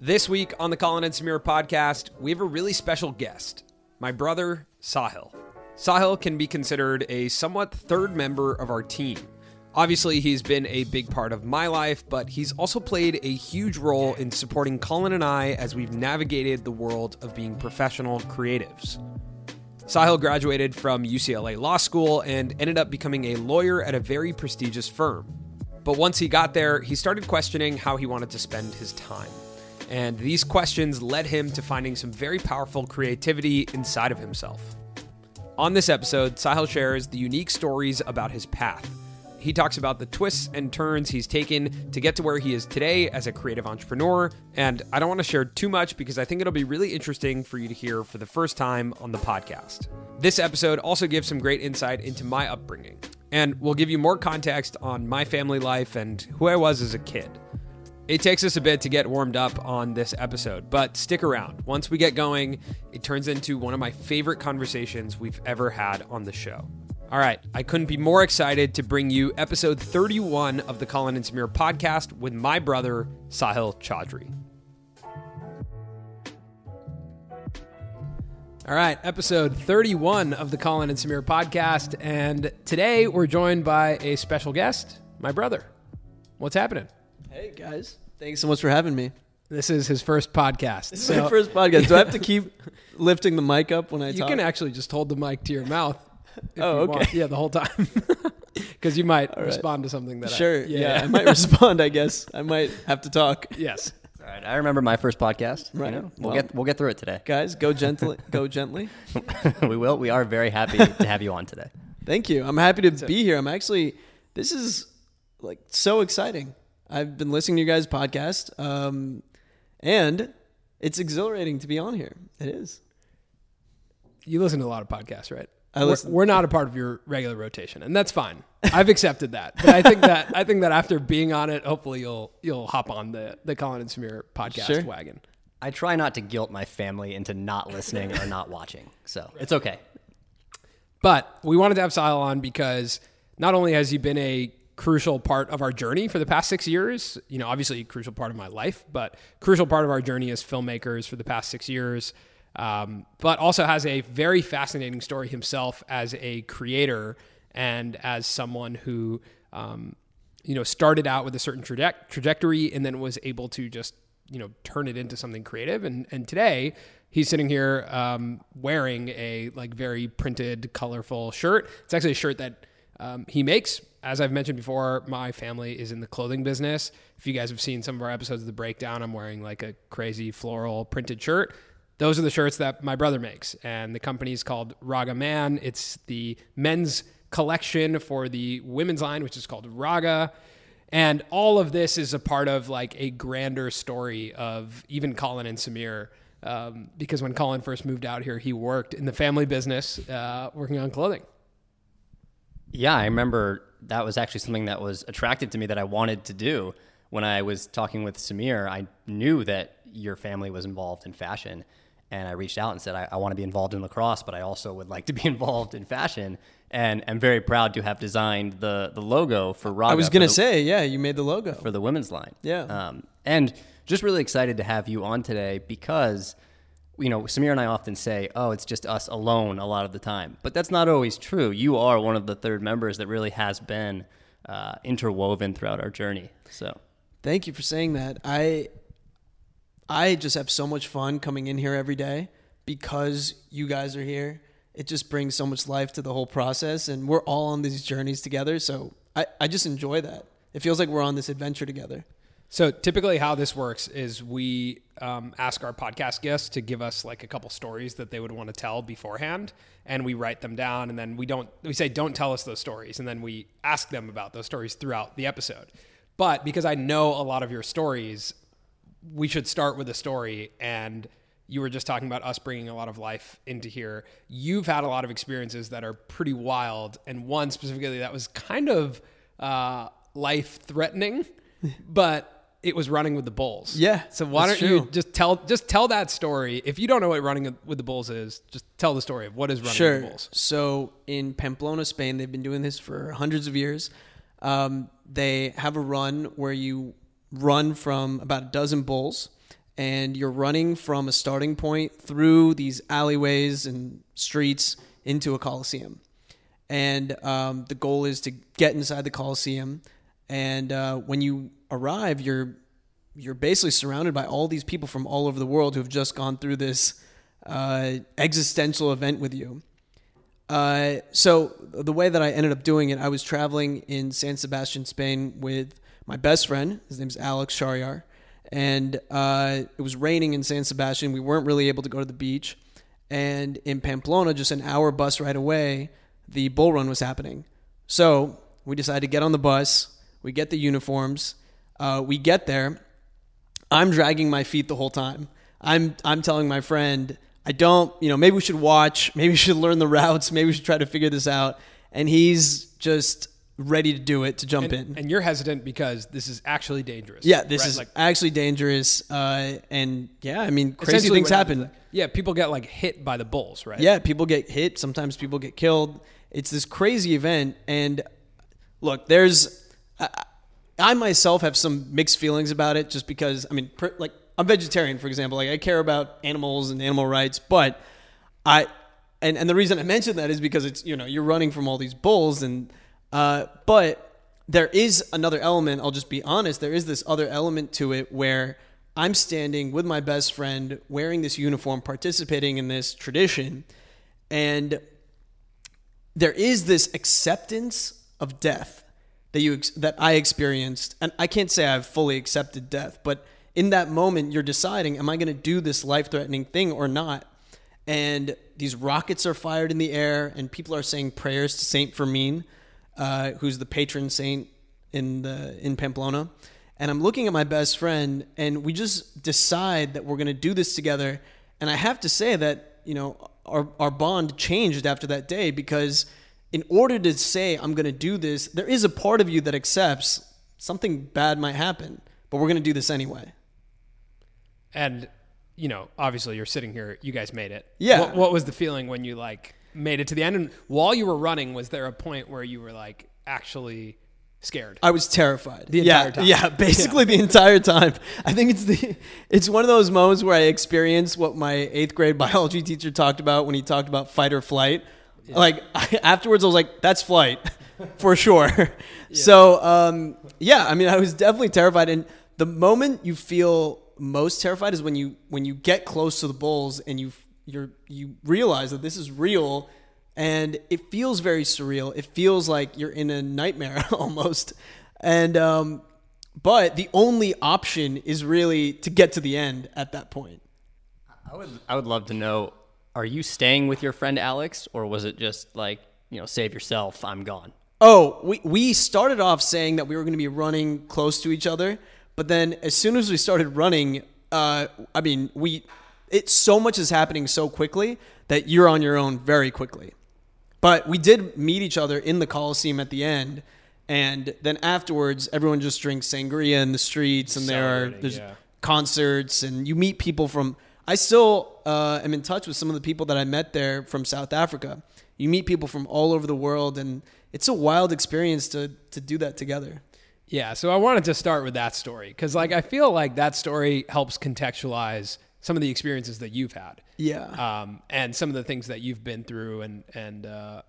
This week on the Colin and Samir podcast, we have a really special guest, my brother, Sahil. Sahil can be considered a somewhat third member of our team. Obviously, he's been a big part of my life, but he's also played a huge role in supporting Colin and I as we've navigated the world of being professional creatives. Sahil graduated from UCLA Law School and ended up becoming a lawyer at a very prestigious firm. But once he got there, he started questioning how he wanted to spend his time. And these questions led him to finding some very powerful creativity inside of himself. On this episode, Sahil shares the unique stories about his path. He talks about the twists and turns he's taken to get to where he is today as a creative entrepreneur. And I don't want to share too much because I think it'll be really interesting for you to hear for the first time on the podcast. This episode also gives some great insight into my upbringing and will give you more context on my family life and who I was as a kid. It takes us a bit to get warmed up on this episode, but stick around. Once we get going, it turns into one of my favorite conversations we've ever had on the show. All right, I couldn't be more excited to bring you episode 31 of the Colin and Samir podcast with my brother, Sahil Chaudry. All right, episode 31 of the Colin and Samir podcast. And today we're joined by a special guest, my brother. What's happening? Hey guys, thanks so much for having me. This is his first podcast. This is my first podcast. Do I have to keep lifting the mic up when I talk? you talk? can actually just hold the mic to your mouth. if Oh, you okay. want. Yeah, the whole time. Because you might right. respond to something that I- sure. yeah, I might respond. I guess I might have to talk. Yes. All right, I remember my first podcast. Right. You know, we'll Well- get we'll get through it today. Guys, go gently. go gently. we will. We are very happy to have you on today. Thank you. I'm happy to be here. I'm actually. This is like so exciting. I've been listening to you guys' podcast, um, and it's exhilarating to be on here. It is. You listen to a lot of podcasts, right? I We're- listen- We're, not a part of your regular rotation, and that's fine. I've accepted that. But I think that I think that after being on it, hopefully you'll you'll hop on the the Colin and Samir podcast Sure. wagon. I try not to guilt my family into not listening or not watching, so it's okay. But we wanted to have Sahil on because not only has he been a crucial part of our journey for the past six years, you know, obviously crucial part of my life, but crucial part of our journey as filmmakers for the past six years, um, but also has a very fascinating story himself as a creator and as someone who, um, you know, started out with a certain traje- trajectory and then was able to just, you know, turn it into something creative. And, and today he's sitting here um, wearing a like very printed, colorful shirt. It's actually a shirt that um, he makes. As I've mentioned before, my family is in the clothing business. If you guys have seen some of our episodes of the breakdown, I'm wearing like a crazy floral printed shirt. Those are the shirts that my brother makes, and the company is called Ragaman. It's the men's collection for the women's line, which is called Raga. And all of this is a part of like a grander story of even Colin and Samir. Um, because when Colin first moved out here, he worked in the family business, uh, working on clothing. Yeah, I remember that was actually something that was attractive to me that I wanted to do. When I was talking with Samir, I knew that your family was involved in fashion. And I reached out and said, I, I want to be involved in lacrosse, but I also would like to be involved in fashion. And I'm very proud to have designed the, the logo for Raga. I was gonna say, yeah, you made the logo. for the women's line. Yeah. Um, and just really excited to have you on today because, you know, Samir and I often say, oh, it's just us alone a lot of the time. But that's not always true. You are one of the third members that really has been uh, interwoven throughout our journey. So, Thank you for saying that. I I just have so much fun coming in here every day because you guys are here. It just brings so much life to the whole process and we're all on these journeys together. So I, I just enjoy that. It feels like we're on this adventure together. So typically, how this works is we um, ask our podcast guests to give us like a couple stories that they would want to tell beforehand, and we write them down, and then we don't we say don't tell us those stories, and then we ask them about those stories throughout the episode. But because I know a lot of your stories, we should start with a story and you were just talking about us bringing a lot of life into here you've had a lot of experiences that are pretty wild and one specifically that was kind of uh, life threatening but it was running with the bulls Yeah, so why don't you just tell just tell that story if you don't know what running with the bulls is just tell the story of what is running with Sure. the bulls So in Pamplona, Spain, they've been doing this for hundreds of years. Um, they have a run where you run from about a dozen bulls, and you're running from a starting point through these alleyways and streets into a coliseum. And um, the goal is to get inside the coliseum. And uh, when you arrive, you're you're basically surrounded by all these people from all over the world who have just gone through this uh, existential event with you. Uh, so the way that I ended up doing it, I was traveling in San Sebastian, Spain, with my best friend. His name's Alex Shariar, and uh, it was raining in San Sebastian. We weren't really able to go to the beach, and in Pamplona, just an hour bus ride away, the bull run was happening. So we decided to get on the bus. We get the uniforms. Uh, we get there. I'm dragging my feet the whole time. I'm I'm telling my friend I don't, you know, maybe we should watch, maybe we should learn the routes, maybe we should try to figure this out. And he's just ready to do it to jump and, in. And you're hesitant because this is actually dangerous. Yeah, this right? is like actually dangerous. Uh, and yeah, I mean, crazy things happen. happens- Yeah, people get like hit by the bulls, right? Yeah, people get hit. Sometimes people get killed. It's this crazy event. And look, there's, I, I myself have some mixed feelings about it just because, I mean, per, like, I'm vegetarian, for example. Like, I care about animals and animal rights, but I, and, and the reason I mention that is because it's, you know, you're running from all these bulls and, uh, but there is another element. I'll just be honest. There is this other element to it where I'm standing with my best friend wearing this uniform, participating in this tradition. And there is this acceptance of death that you ex- that I experienced, and I can't say I've fully accepted death, but in that moment, you're deciding, am I going to do this life-threatening thing or not? And these rockets are fired in the air, and people are saying prayers to Saint Fermin, uh, who's the patron saint in the in Pamplona. And I'm looking at my best friend, and we just decide that we're going to do this together. And I have to say that you know our our bond changed after that day because in order to say I'm going to do this, there is a part of you that accepts something bad might happen, but we're going to do this anyway. And you know, obviously, you're sitting here. You guys made it. Yeah. What, what was the feeling when you like made it to the end? And while you were running, was there a point where you were like actually scared? I was terrified. The yeah, entire time. Yeah, basically the entire time. I think it's the it's one of those moments where I experienced what my eighth grade biology teacher talked about when he talked about fight or flight. Like I, afterwards, I was like, "That's flight, for sure." So um, yeah, I mean, I was definitely terrified. And the moment you feel most terrified is when you when you get close to the bulls and you you're you realize that this is real and it feels very surreal. It feels like you're in a nightmare almost. And um, but the only option is really to get to the end at that point. I would I would love to know are you staying with your friend Alex or was it just like, you know, save yourself, I'm gone? Oh, we we started off saying that we were going to be running close to each other, but then as soon as we started running, uh, I mean, we it so much is happening so quickly that you're on your own very quickly. But we did meet each other in the Coliseum at the end, and then afterwards, everyone just drinks sangria in the streets, and there are there's yeah. concerts, and you meet people from. I still uh, am in touch with some of the people that I met there from South Africa. You meet people from all over the world, and it's a wild experience to to do that together. Yeah, so I wanted to start with that story because, like, I feel like that story helps contextualize some of the experiences that you've had, Yeah. um, and some of the things that you've been through, and and uh,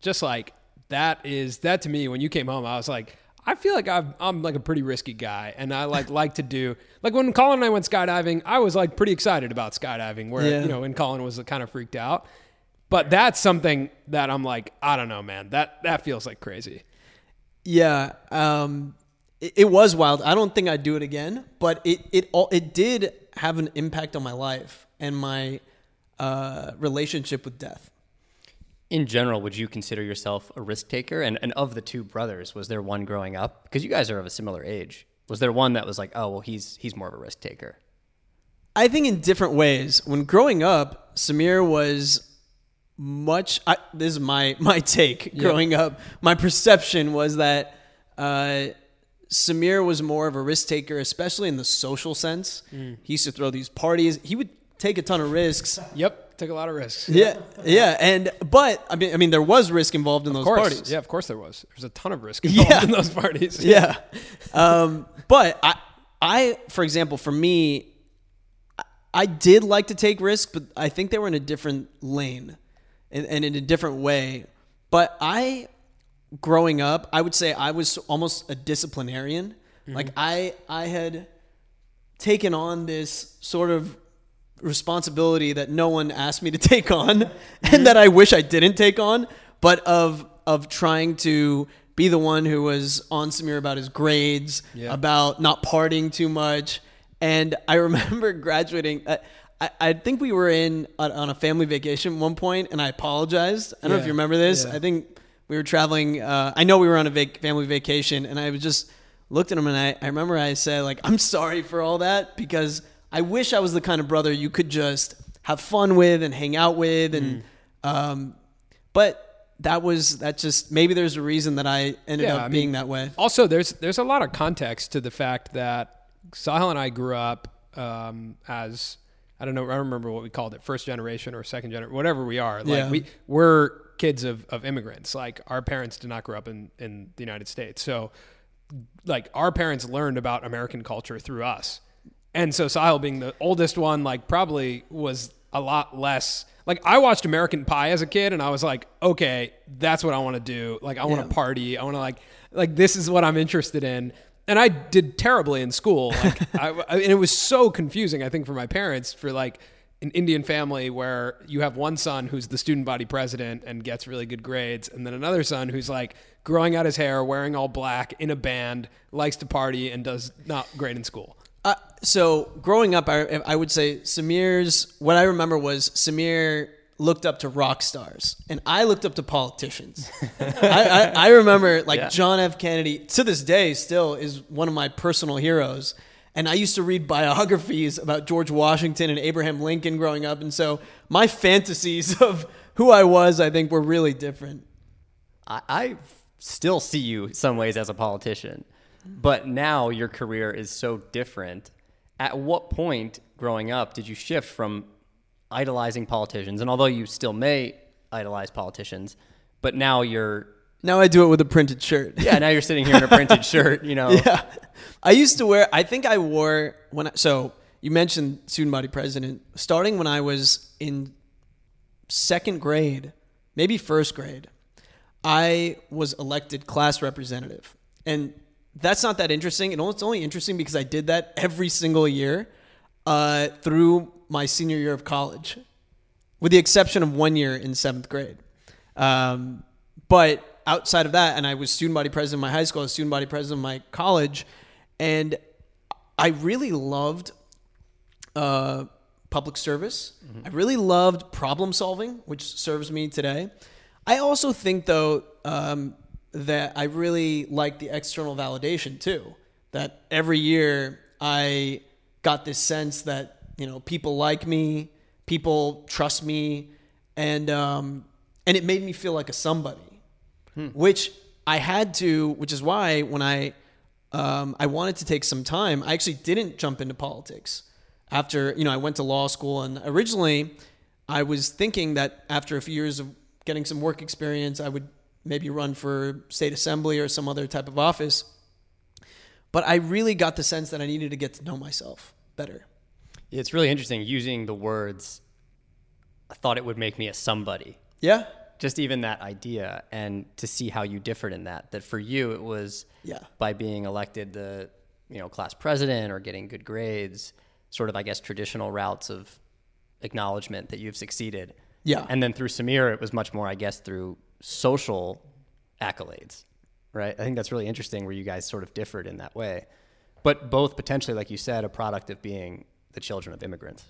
just like that is that to me. When you came home, I was like, I feel like I'm I'm like a pretty risky guy, and I like like to do like when Colin and I went skydiving, I was like pretty excited about skydiving, where Yeah. you know, and Colin was kind of freaked out. But that's something that I'm like, I don't know, man. That that feels like crazy. Yeah, um, it, it was wild. I don't think I'd do it again, but it it all it did have an impact on my life and my uh, relationship with death. In general, would you consider yourself a risk taker? And, and of the two brothers, was there one growing up? Because you guys are of a similar age. Was there one that was like, oh, well, he's he's more of a risk taker? I think in different ways. When growing up, Samir was much. I, this is my my take. Growing up, my perception was that uh, Samir was more of a risk taker, especially in the social sense. He used to throw these parties. He would take a ton of risks. Yep, took a lot of risks. Yeah, yeah, and but I mean, I mean, there was risk involved in those course, parties. yeah, of course there was. There's a ton of risk involved Yeah. in those parties. yeah. Um, but I, I, for example, for me, I did like to take risks, but I think they were in a different lane and, and in a different way. But I, growing up, I would say I was almost a disciplinarian. Like I, I had taken on this sort of responsibility that no one asked me to take on and that I wish I didn't take on, but of of trying to be the one who was on Samir about his grades, Yeah. about not partying too much. And I remember graduating. I, I, I think we were in on, on a family vacation at one point, and I apologized. I don't know if you remember this. Yeah. I think we were traveling. Uh, I know we were on a vac- family vacation, and I was just looked at him, and I, I remember I said like, "I'm sorry for all that because I wish I was the kind of brother you could just have fun with and hang out with, and Mm. um, but." That was that just maybe there's a reason that I ended Yeah, up I mean- being that way. Also, there's there's a lot of context to the fact that Sahil and I grew up um, as I don't know I don't remember what we called it first generation or second generation whatever we are like Yeah. we we're kids of, of immigrants like our parents did not grow up in, in the United States so like our parents learned about American culture through us and so Sahil being the oldest one like probably was a lot less like I watched American Pie as a kid and I was like okay that's what I want to do. Like I want to Yeah. party. I want to like like this is what I'm interested in. And I did terribly in school. Like I, I- and it was so confusing I think for my parents for like an Indian family where you have one son who's the student body president and gets really good grades and then another son who's like growing out his hair wearing all black in a band likes to party and does not great in school Uh, so growing up, I, I would say Samir's. What I remember was Samir looked up to rock stars, and I looked up to politicians. I, I, I remember like Yeah. John F. Kennedy to this day still is one of my personal heroes. And I used to read biographies about George Washington and Abraham Lincoln growing up, and so my fantasies of who I was, I think, were really different. I, I still see you some ways as a politician, but now your career is so different. At what point growing up did you shift from idolizing politicians? And although you still may idolize politicians, but now you're Now I do it with a printed shirt. yeah, now you're sitting here in a printed shirt, you know. Yeah. I used to wear, I think I wore, when I, so you mentioned student body president, starting when I was in second grade, maybe first grade, I was elected class representative. And that's not that interesting. And it's only interesting because I did that every single year uh, through my senior year of college, with the exception of one year in seventh grade. Um, but outside of that, and I was student body president of my high school, I was student body president of my college, and I really loved uh, public service. I really loved problem solving, which serves me today. I also think, though, um, that I really like the external validation too. That every year I got this sense that you know people like me, people trust me, and um, and it made me feel like a somebody which I had to, which is why when I um, I wanted to take some time, I actually didn't jump into politics. After you know, I went to law school, and originally I was thinking that after a few years of getting some work experience, I would maybe run for state assembly or some other type of office. But I really got the sense that I needed to get to know myself better. It's really interesting using the words I thought it would make me a somebody. Yeah, Just even that idea and to see how you differed in that. That for you it was Yeah. by being elected the you know class president or getting good grades, sort of I guess traditional routes of acknowledgement that you've succeeded. Yeah. And then through Samir it was much more I guess through social accolades. Right? I think that's really interesting where you guys sort of differed in that way. But both potentially like you said a product of being the children of immigrants.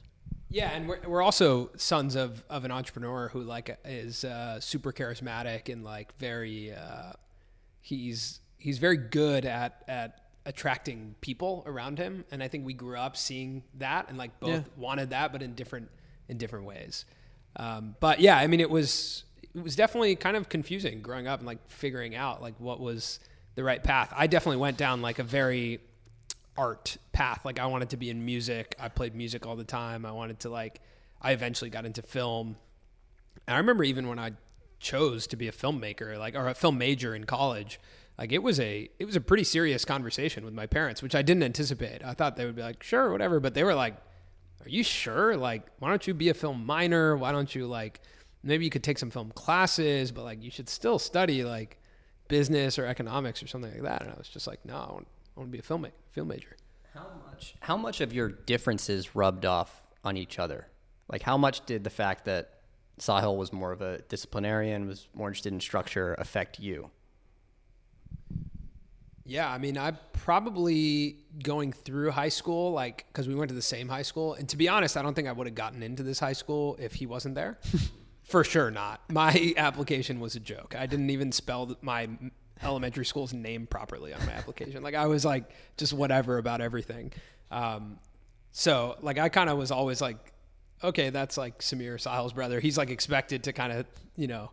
Yeah, and we're, we're also sons of, of an entrepreneur who like is uh, super charismatic and like very uh, he's he's very good at at attracting people around him, and I think we grew up seeing that and like both Yeah. wanted that, but in different in different ways. Um, but yeah, I mean, it was it was definitely kind of confusing growing up and like figuring out like what was the right path. I definitely went down like a very art path. Like I wanted to be in music. I played music all the time. I wanted to like I eventually got into film. And I remember even when I chose to be a filmmaker, like or a film major in college, like it was a it was a pretty serious conversation with my parents, which I didn't anticipate. I thought they would be like, "Sure, whatever," but they were like, are you sure? Like, why don't you be a film minor? Why don't you like maybe you could take some film classes, but like you should still study like business or economics or something like that." And I was just like, "No, I want, I want to be a film film major." How much? How much of your differences rubbed off on each other? Like, how much did the fact that Sahil was more of a disciplinarian, was more interested in structure, affect you? Yeah, I mean, I probably going through high school, like, because we went to the same high school. And to be honest, I don't think I would have gotten into this high school if he wasn't there. For sure not. My application was a joke. I didn't even spell my elementary school's name properly on my application. Like, I was like, just whatever about everything. Um, so, like, I kind of was always like, okay, that's like Samir Sahil's brother. He's like expected to kind of, you know,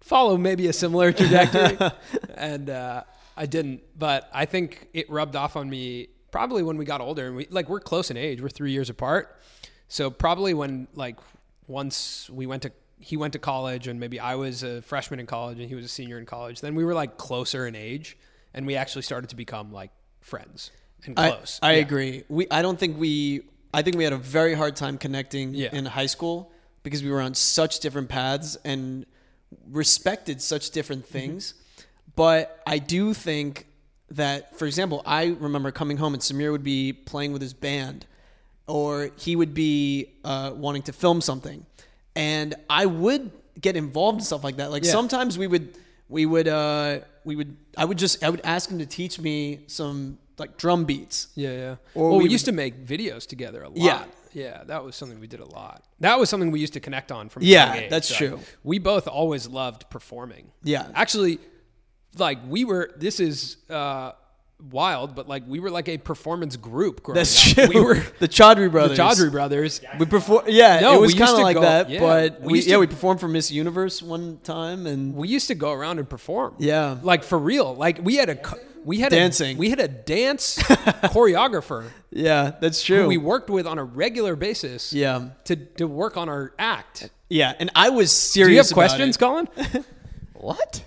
follow maybe a similar trajectory. and uh, I didn't, but I think it rubbed off on me probably when we got older and we like we're close in age. We're 3 years apart. So probably when like once we went to he went to college and maybe I was a freshman in college and he was a senior in college, then we were like closer in age and we actually started to become like friends and I, close. I Yeah. agree. We I don't think we I think we had a very hard time connecting Yeah. in high school because we were on such different paths and respected such different things. But I do think that, for example, I remember coming home and Samir would be playing with his band, or he would be uh, wanting to film something, and I would get involved in stuff like that. Like Yeah. sometimes we would we would uh, we would I would just I would ask him to teach me some like drum beats. Yeah, yeah. Or well, we, we used to make videos together a lot. Yeah. Yeah, that was something we did a lot. That was something we used to connect on from Yeah, that's true. We both always loved performing. Yeah. Actually, like we were this is uh wild, but like we were like a performance group growing That's up. true. We were the Chaudry brothers. the. Chaudry brothers. We perform. Yeah, No, it was kind of like go- that. yeah, but we we, yeah to- we performed for Miss Universe one time, and We used to go around and perform. Yeah. Like for real. Like we had a we had Dancing. A, we had a dance choreographer yeah, that's true. we worked with on a regular basis. yeah, To to work on our act. yeah, and I was serious. Do you have questions, About Colin? What?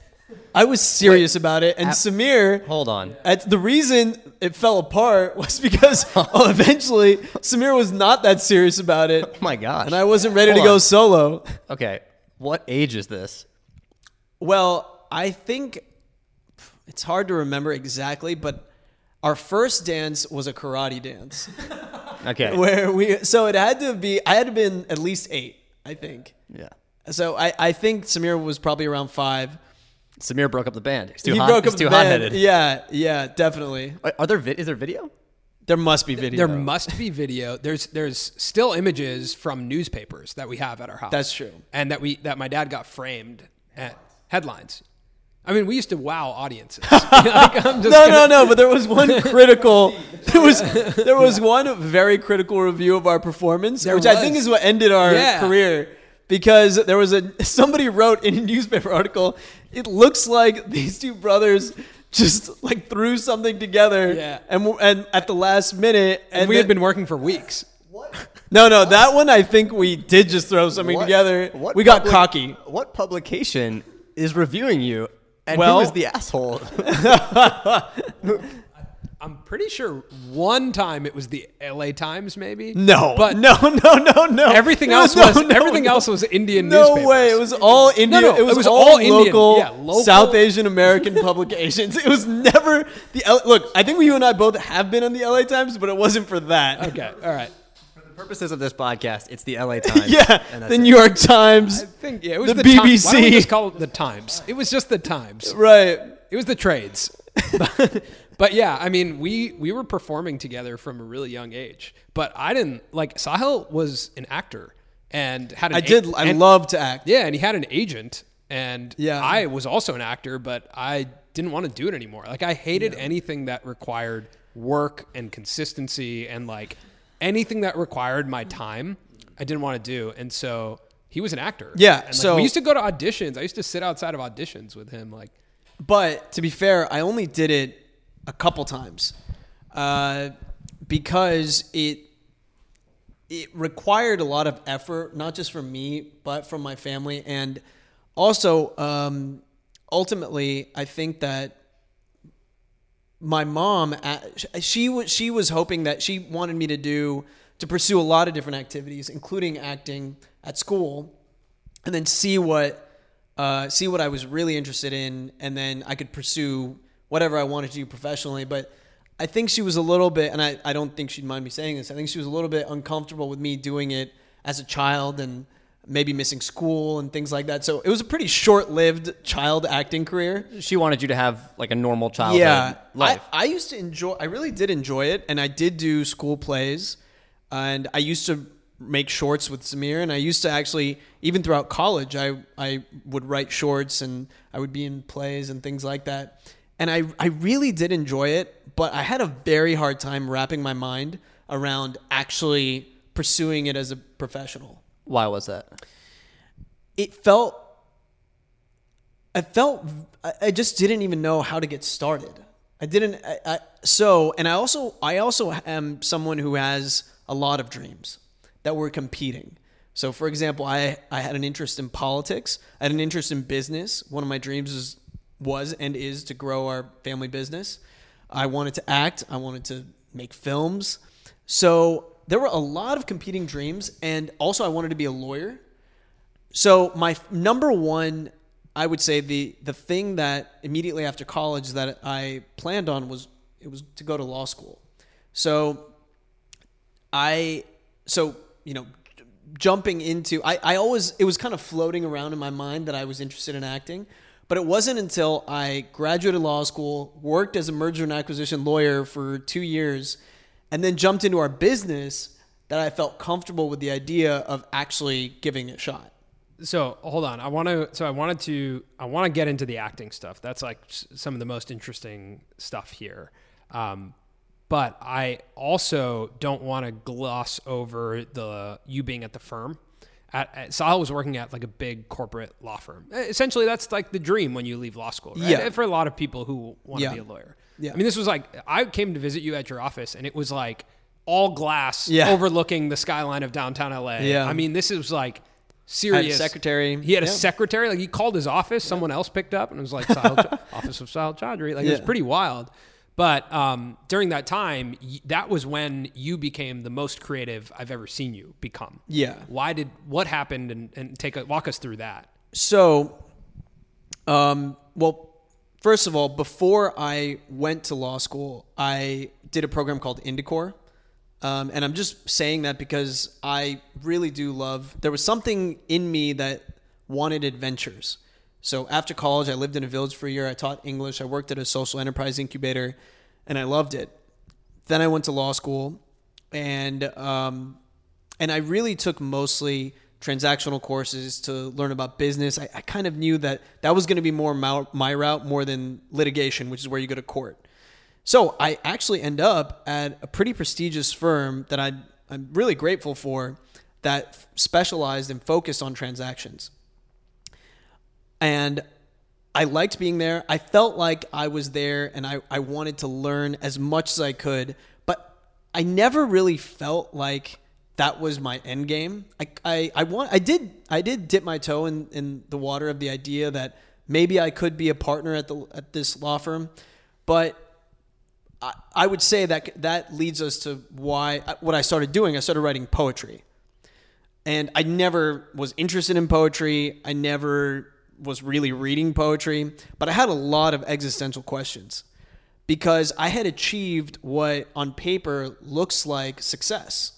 I was serious about it, and Samir. Hold on. At the reason it fell apart was because oh, eventually Samir was not that serious about it, Oh my gosh. and I wasn't ready to Hold go solo. Okay. What age is this? Well, I think it's hard to remember exactly, but our first dance was a karate dance. Okay. where we so it had to be I had to been at least eight, I think. yeah. So I, I think Samir was probably around five. Samir broke up the band. He's too he hot. broke he's up too the band. hot-headed. Yeah, yeah, definitely. Are- Are there vid- is there video? There must be video. There must be video. There's there's still images from newspapers that we have at our house. That's true. And that we that my dad got framed at headlines. I mean, we used to wow audiences. Like, I'm just no, gonna- no, no. But there was one critical. There was there was one very critical review of our performance, There which I think was. is what ended our Yeah. career. Because there was a somebody wrote in a newspaper article, it looks like these two brothers just like threw something together, Yeah. and and at the last minute, and, And we had been working for weeks. no, no, that one I think we did just throw something What- together. what we got public- cocky. What publication is reviewing you? And Well- who is the asshole? I'm pretty sure one time it was the L.A. Times, maybe. No, but no, no, no, no. everything else no, was no, everything no. else was Indian No newspapers. way! It was all Indian. no, it, was it was all, all Indian. local, Yeah, local- South Asian American publications. It was never the L- look. I think you and I both have been on the LA Times, but it wasn't for that. okay. All right. For the purposes of this podcast, it's the LA Times. Yeah, the it. New York Times. I think yeah, it was The the, Ti- Why don't we BBC. just call it the Times? It was just the Times. Right. It was the trades. But, but yeah, I mean, we we were performing together from a really young age. But I didn't like Sahil was an actor and had. An I did. a- I and- love to act. Yeah, and he had an agent, and Yeah. I was also an actor, but I didn't want to do it anymore. Like I hated anything that required work and consistency and like anything that required my time. I didn't want to do, and so he was an actor. Yeah, and, like, so- we used to go to auditions. I used to sit outside of auditions with him, like. But to be fair, I only did it a couple times uh, because it it required a lot of effort, not just from me, but from my family, and also um, ultimately, I think that my mom she was she was hoping that she wanted me to do to pursue a lot of different activities, including acting at school, and then see what uh, see what I was really interested in, and then I could pursue whatever I wanted to do professionally. But I think she was a little bit, and I, I don't think she'd mind me saying this. I think she was a little bit uncomfortable with me doing it as a child and maybe missing school and things like that. So it was a pretty short-lived child acting career. She wanted you to have like a normal childhood Yeah, life. I, I used to enjoy. I really did enjoy it, and I did do school plays, and I used to make shorts with Samir, and I used to actually even throughout college, I I would write shorts and I would be in plays and things like that, and I I really did enjoy it, but I had a very hard time wrapping my mind around actually pursuing it as a professional Why was that? it felt I felt I- just didn't even know how to get started. I didn't I, I so and I also I also am someone who has a lot of dreams that were competing. So for example, I I had an interest in politics, I had an interest in business. One of my dreams is was and is to grow our family business. I wanted to act, I wanted to make films. So there were a lot of competing dreams and also I wanted to be a lawyer. So my number one, I would say the the thing that immediately after college that I planned on was it was to go to law school. So I so you know jumping into I, I always it was kind of floating around in my mind that I was interested in acting, but it wasn't until I graduated law school, worked as a merger and acquisition lawyer for two years, and then jumped into our business that I felt comfortable with the idea of actually giving it a shot. so hold on i want to so i wanted to i want to get into the acting stuff that's like some of the most interesting stuff here um, but i also don't want to gloss over the you being at the firm at, at, was working at like a big corporate law firm. Essentially, that's like the dream when you leave law school, right? Yeah. For a lot of people who want to Yeah. be a lawyer. Yeah. I mean, this was like I came to visit you at your office, and it was like all glass, Yeah. overlooking the skyline of downtown LA. Yeah. I mean, this is like Had a serious. secretary. He had a secretary. Like he called his office. Someone else picked up and it was like Sahil, Office of Sahil Chaudry. Like it was pretty wild. But um, during that time, that was when you became the most creative I've ever seen you become. Yeah. Why did what happened and, and take a, walk us through that? So, um, well, first of all, before I went to law school, I did a program called Indicorps. Um, and I'm just saying that because I really do love, there was something in me that wanted adventures. So after college, I lived in a village for a year. I taught English. I worked at a social enterprise incubator, and I loved it. Then I went to law school, and um, and I really took mostly transactional courses to learn about business. I, I kind of knew that that was going to be more my, my route more than litigation, which is where you go to court. So I actually end up at a pretty prestigious firm that I, I'm really grateful for that specialized and focused on transactions. And I liked being there. I felt like I was there and I, I wanted to learn as much as I could, but I never really felt like that was my end game. I, I, I want I did I did dip my toe in, in the water of the idea that maybe I could be a partner at the at this law firm, but I, I would say that that leads us to why what I started doing. I started writing poetry and I never was interested in poetry. I never was really reading poetry, but I had a lot of existential questions because I had achieved what on paper looks like success.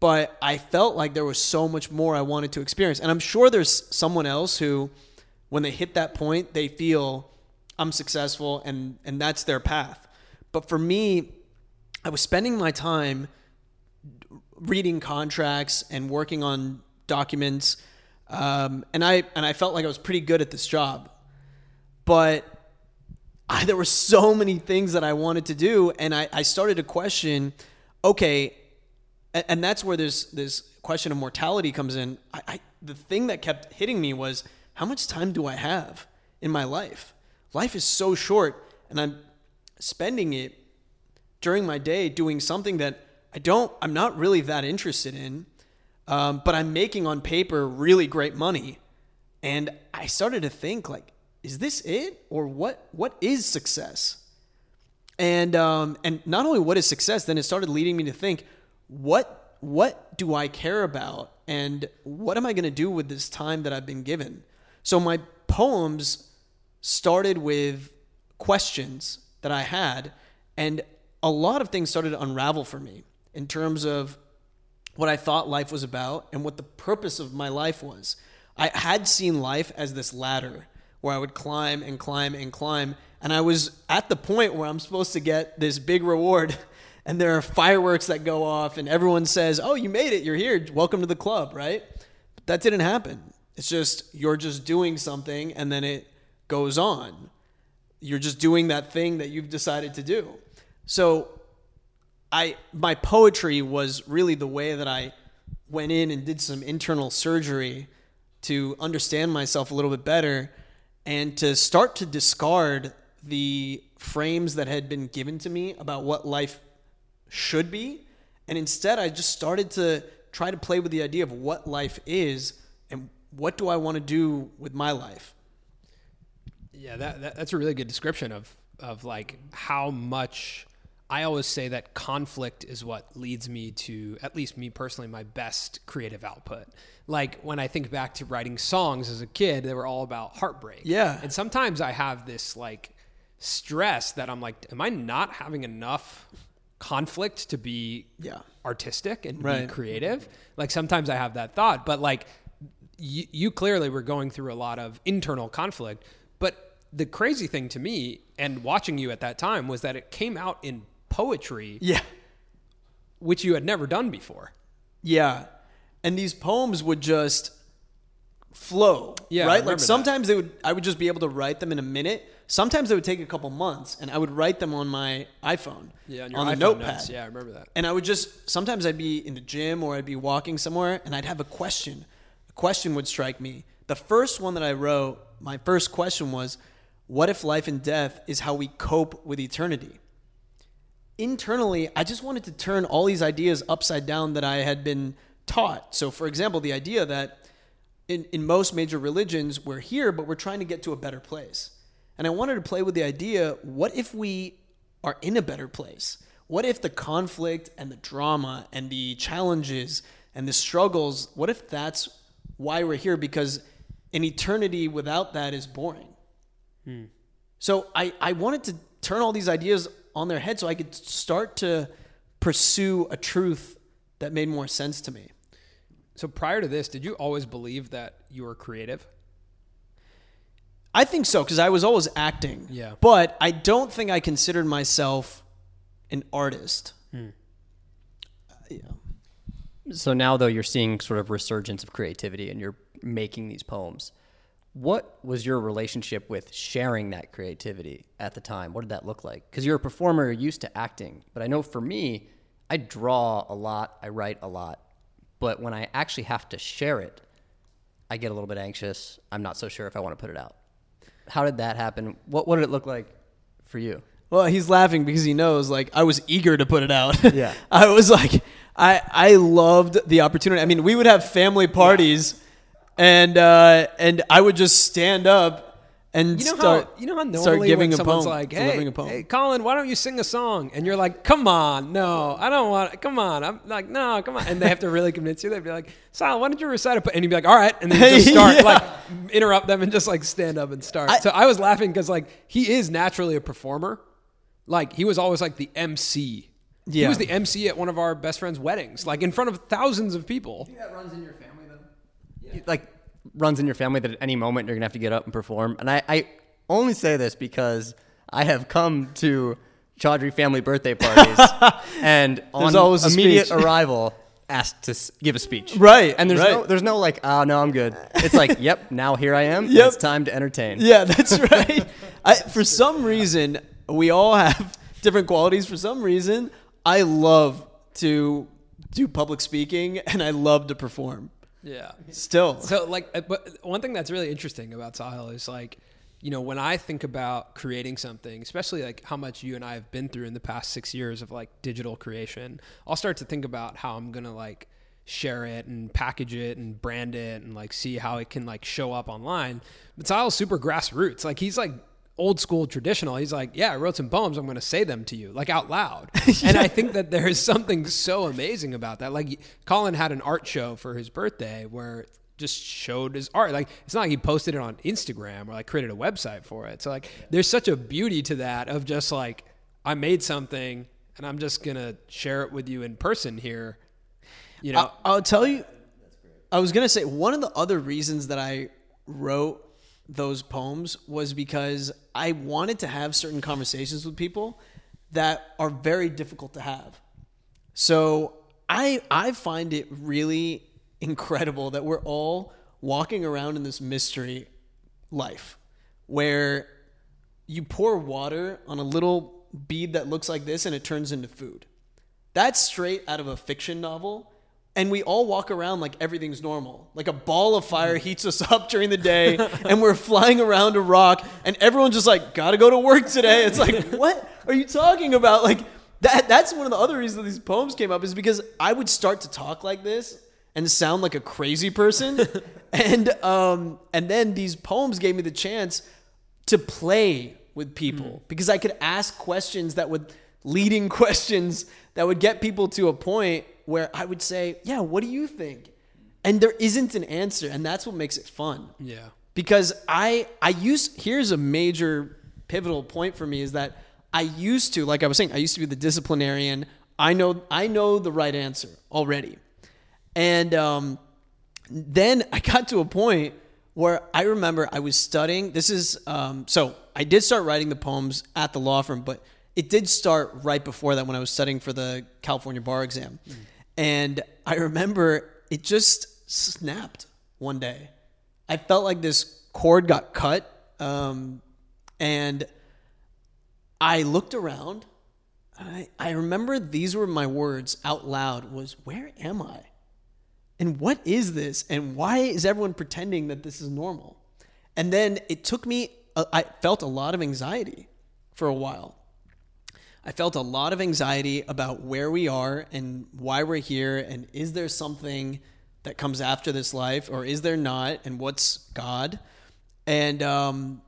But I felt like there was so much more I wanted to experience. And I'm sure there's someone else who, when they hit that point, they feel I'm successful and, and that's their path. But for me, I was spending my time reading contracts and working on documents, um, and I and I felt like I was pretty good at this job, but I, there were so many things that I wanted to do, and I, I started to question, okay, and, and that's where this this question of mortality comes in. I, I the thing that kept hitting me was how much time do I have in my life? Life is so short, and I'm spending it during my day doing something that I don't, I'm not really that interested in, um, but I'm making on paper really great money. And I started to think like, is this it, or what? What is success? And um, and not only what is success, then it started leading me to think, what what do I care about and what am I going to do with this time that I've been given? So my poems started with questions that I had and a lot of things started to unravel for me in terms of what I thought life was about and what the purpose of my life was. I had seen life as this ladder where I would climb and climb and climb. And I was at the point where I'm supposed to get this big reward. And there are fireworks that go off, and everyone says, Oh, you made it. You're here. Welcome to the club, right? But that didn't happen. It's just you're just doing something, and then it goes on. You're just doing that thing that you've decided to do. So I my poetry was really the way that I went in and did some internal surgery to understand myself a little bit better and to start to discard the frames that had been given to me about what life should be and instead I just started to try to play with the idea of what life is and what do I want to do with my life. Yeah, that, that that's a really good description of of like how much I always say that conflict is what leads me to, at least me personally, my best creative output. Like when I think back to writing songs as a kid, they were all about heartbreak. Yeah. And sometimes I have this like stress that I'm like, am I not having enough conflict to be Yeah. artistic and Right. be creative? Like sometimes I have that thought, but like you, you clearly were going through a lot of internal conflict. But the crazy thing to me and watching you at that time was that it came out in poetry, Yeah. which you had never done before. Yeah. And these poems would just flow. Yeah, Right? Like that. sometimes they would I would just be able to write them in a minute. Sometimes it would take a couple months and I would write them on my iPhone. Yeah, on, on your the iPhone notepad. notes. Yeah, I remember that. And I would just sometimes I'd be in the gym or I'd be walking somewhere and I'd have a question. A question would strike me. The first one that I wrote, my first question was, what if life and death is how we cope with eternity? Internally, I just wanted to turn all these ideas upside down that I had been taught. So, for example, the idea that in, in most major religions, we're here, but we're trying to get to a better place. And I wanted to play with the idea what if we are in a better place? What if the conflict and the drama and the challenges and the struggles, what if that's why we're here? Because an eternity without that is boring. Hmm. So I, I wanted to turn all these ideas on their head so I could start to pursue a truth that made more sense to me. So prior to this, did you always believe that you were creative? I think so because I was always acting. Yeah. But I don't think I considered myself an artist. Hmm. Uh, yeah. So now, though, you're seeing sort of resurgence of creativity and you're making these poems. What was your relationship with sharing that creativity at the time? What did that look like? Because you're a performer, you're used to acting. But I know for me, I draw a lot, I write a lot. But when I actually have to share it, I get a little bit anxious. I'm not so sure if I want to put it out. How did that happen? What, what did it look like for you? Well, he's laughing because he knows like I was eager to put it out. Yeah. I was like I I loved the opportunity. I mean, we would have family parties and uh and I would just stand up and You know start how you know how start normally giving when a someone's poem, like, hey, a poem. hey, Colin, why don't you sing a song? And you're like, come on, no, I don't want. Come on, I'm like, no, come on. And they have to really convince you. They'd be like, Sal, why don't you recite a poem? And you'd be like, all right, and then you just start Yeah. like interrupt them and just like stand up and start. I- so I was laughing because like he is naturally a performer. Like he was always like the MC. Yeah. He was the MC at one of our best friends' weddings, like in front of thousands of people. that runs in your family Like runs in your family that at any moment you're gonna have to get up and perform. And I, I only say this because I have come to Chaudry family birthday parties and on always immediate speech. arrival asked to give a speech. Right, And there's right. no there's no like, oh no, I'm good. It's like, yep, now here I am. Yep. It's time to entertain. Yeah, that's right. I, for some reason, we all have different qualities. For some reason, I love to do public speaking and I love to perform. Yeah. Still. So like, uh, but one thing that's really interesting about Sahil is like, you know, when I think about creating something, especially like how much you and I have been through in the past six years of like digital creation, I'll start to think about how I'm gonna like share it and package it and brand it and like see how it can like show up online. But Sahil's super grassroots. Like he's like old school traditional. He's like, yeah, I wrote some poems. I'm going to say them to you, like out loud. And I think that there is something so amazing about that. Like Colin had an art show for his birthday where just showed his art. Like it's not like he posted it on Instagram or like created a website for it. So like there's such a beauty to that of just like I made something and I'm just going to share it with you in person here. You know, I'll, I'll tell you. I was gonna say one of the other reasons that I wrote those poems was because I wanted to have certain conversations with people that are very difficult to have. So I I find it really incredible that we're all walking around in this mystery life where you pour water on a little bead that looks like this and it turns into food. That's straight out of a fiction novel. And we all walk around like everything's normal. Like a ball of fire heats us up during the day, and we're flying around a rock, and everyone's just like, gotta go to work today. It's like, what are you talking about? Like, that, that's one of the other reasons these poems came up, is because I would start to talk like this and sound like a crazy person. and, um, and then these poems gave me the chance to play with people because I could ask questions that would leading questions that would get people to a point where I would say, "Yeah, what do you think?" And there isn't an answer, and that's what makes it fun. yeah. Because I I used here's a major pivotal point for me is that I used to like I was saying I used to be the disciplinarian. I know I know the right answer already. And um, then I got to a point where I remember I was studying. This is um, so I did start writing the poems at the law firm, but it did start right before that when I was studying for the California bar exam. And I remember it just snapped one day. I felt like this cord got cut, um, and I looked around. I, I remember these were my words out loud was where am I? And what is this? And why is everyone pretending that this is normal? And then it took me, uh, I felt a lot of anxiety for a while. I felt a lot of anxiety about where we are and why we're here. And is there something that comes after this life or is there not? And what's God? And, um,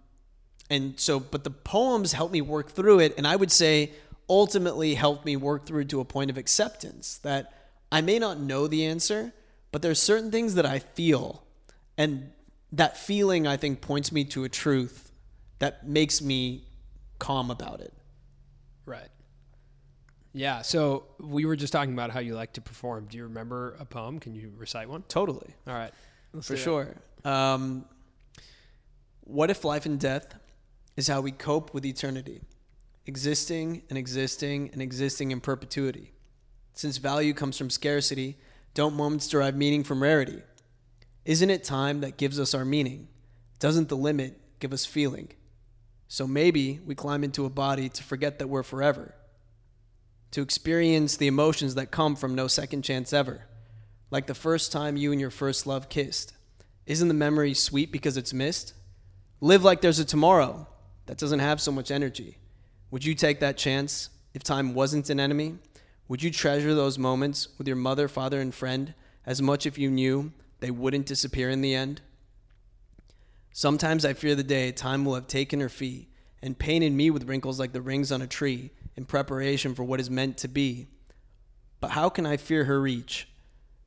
and so, but the poems helped me work through it. And I would say ultimately helped me work through to a point of acceptance that I may not know the answer, but there's certain things that I feel. And that feeling, I think, points me to a truth that makes me calm about it. Right. Yeah. So we were just talking about how you like to perform. Do you remember a poem? Can you recite one? Totally. All right. For sure. Um, what if life and death is how we cope with eternity, existing and existing and existing in perpetuity? Since value comes from scarcity, don't moments derive meaning from rarity? Isn't it time that gives us our meaning? Doesn't the limit give us feeling? So maybe we climb into a body to forget that we're forever, to experience the emotions that come from no second chance ever, like the first time you and your first love kissed. Isn't the memory sweet because it's missed? Live like there's a tomorrow that doesn't have so much energy. Would you take that chance if time wasn't an enemy? Would you treasure those moments with your mother, father, and friend as much if you knew they wouldn't disappear in the end? Sometimes I fear the day time will have taken her fee and painted me with wrinkles like the rings on a tree in preparation for what is meant to be. But how can I fear her reach?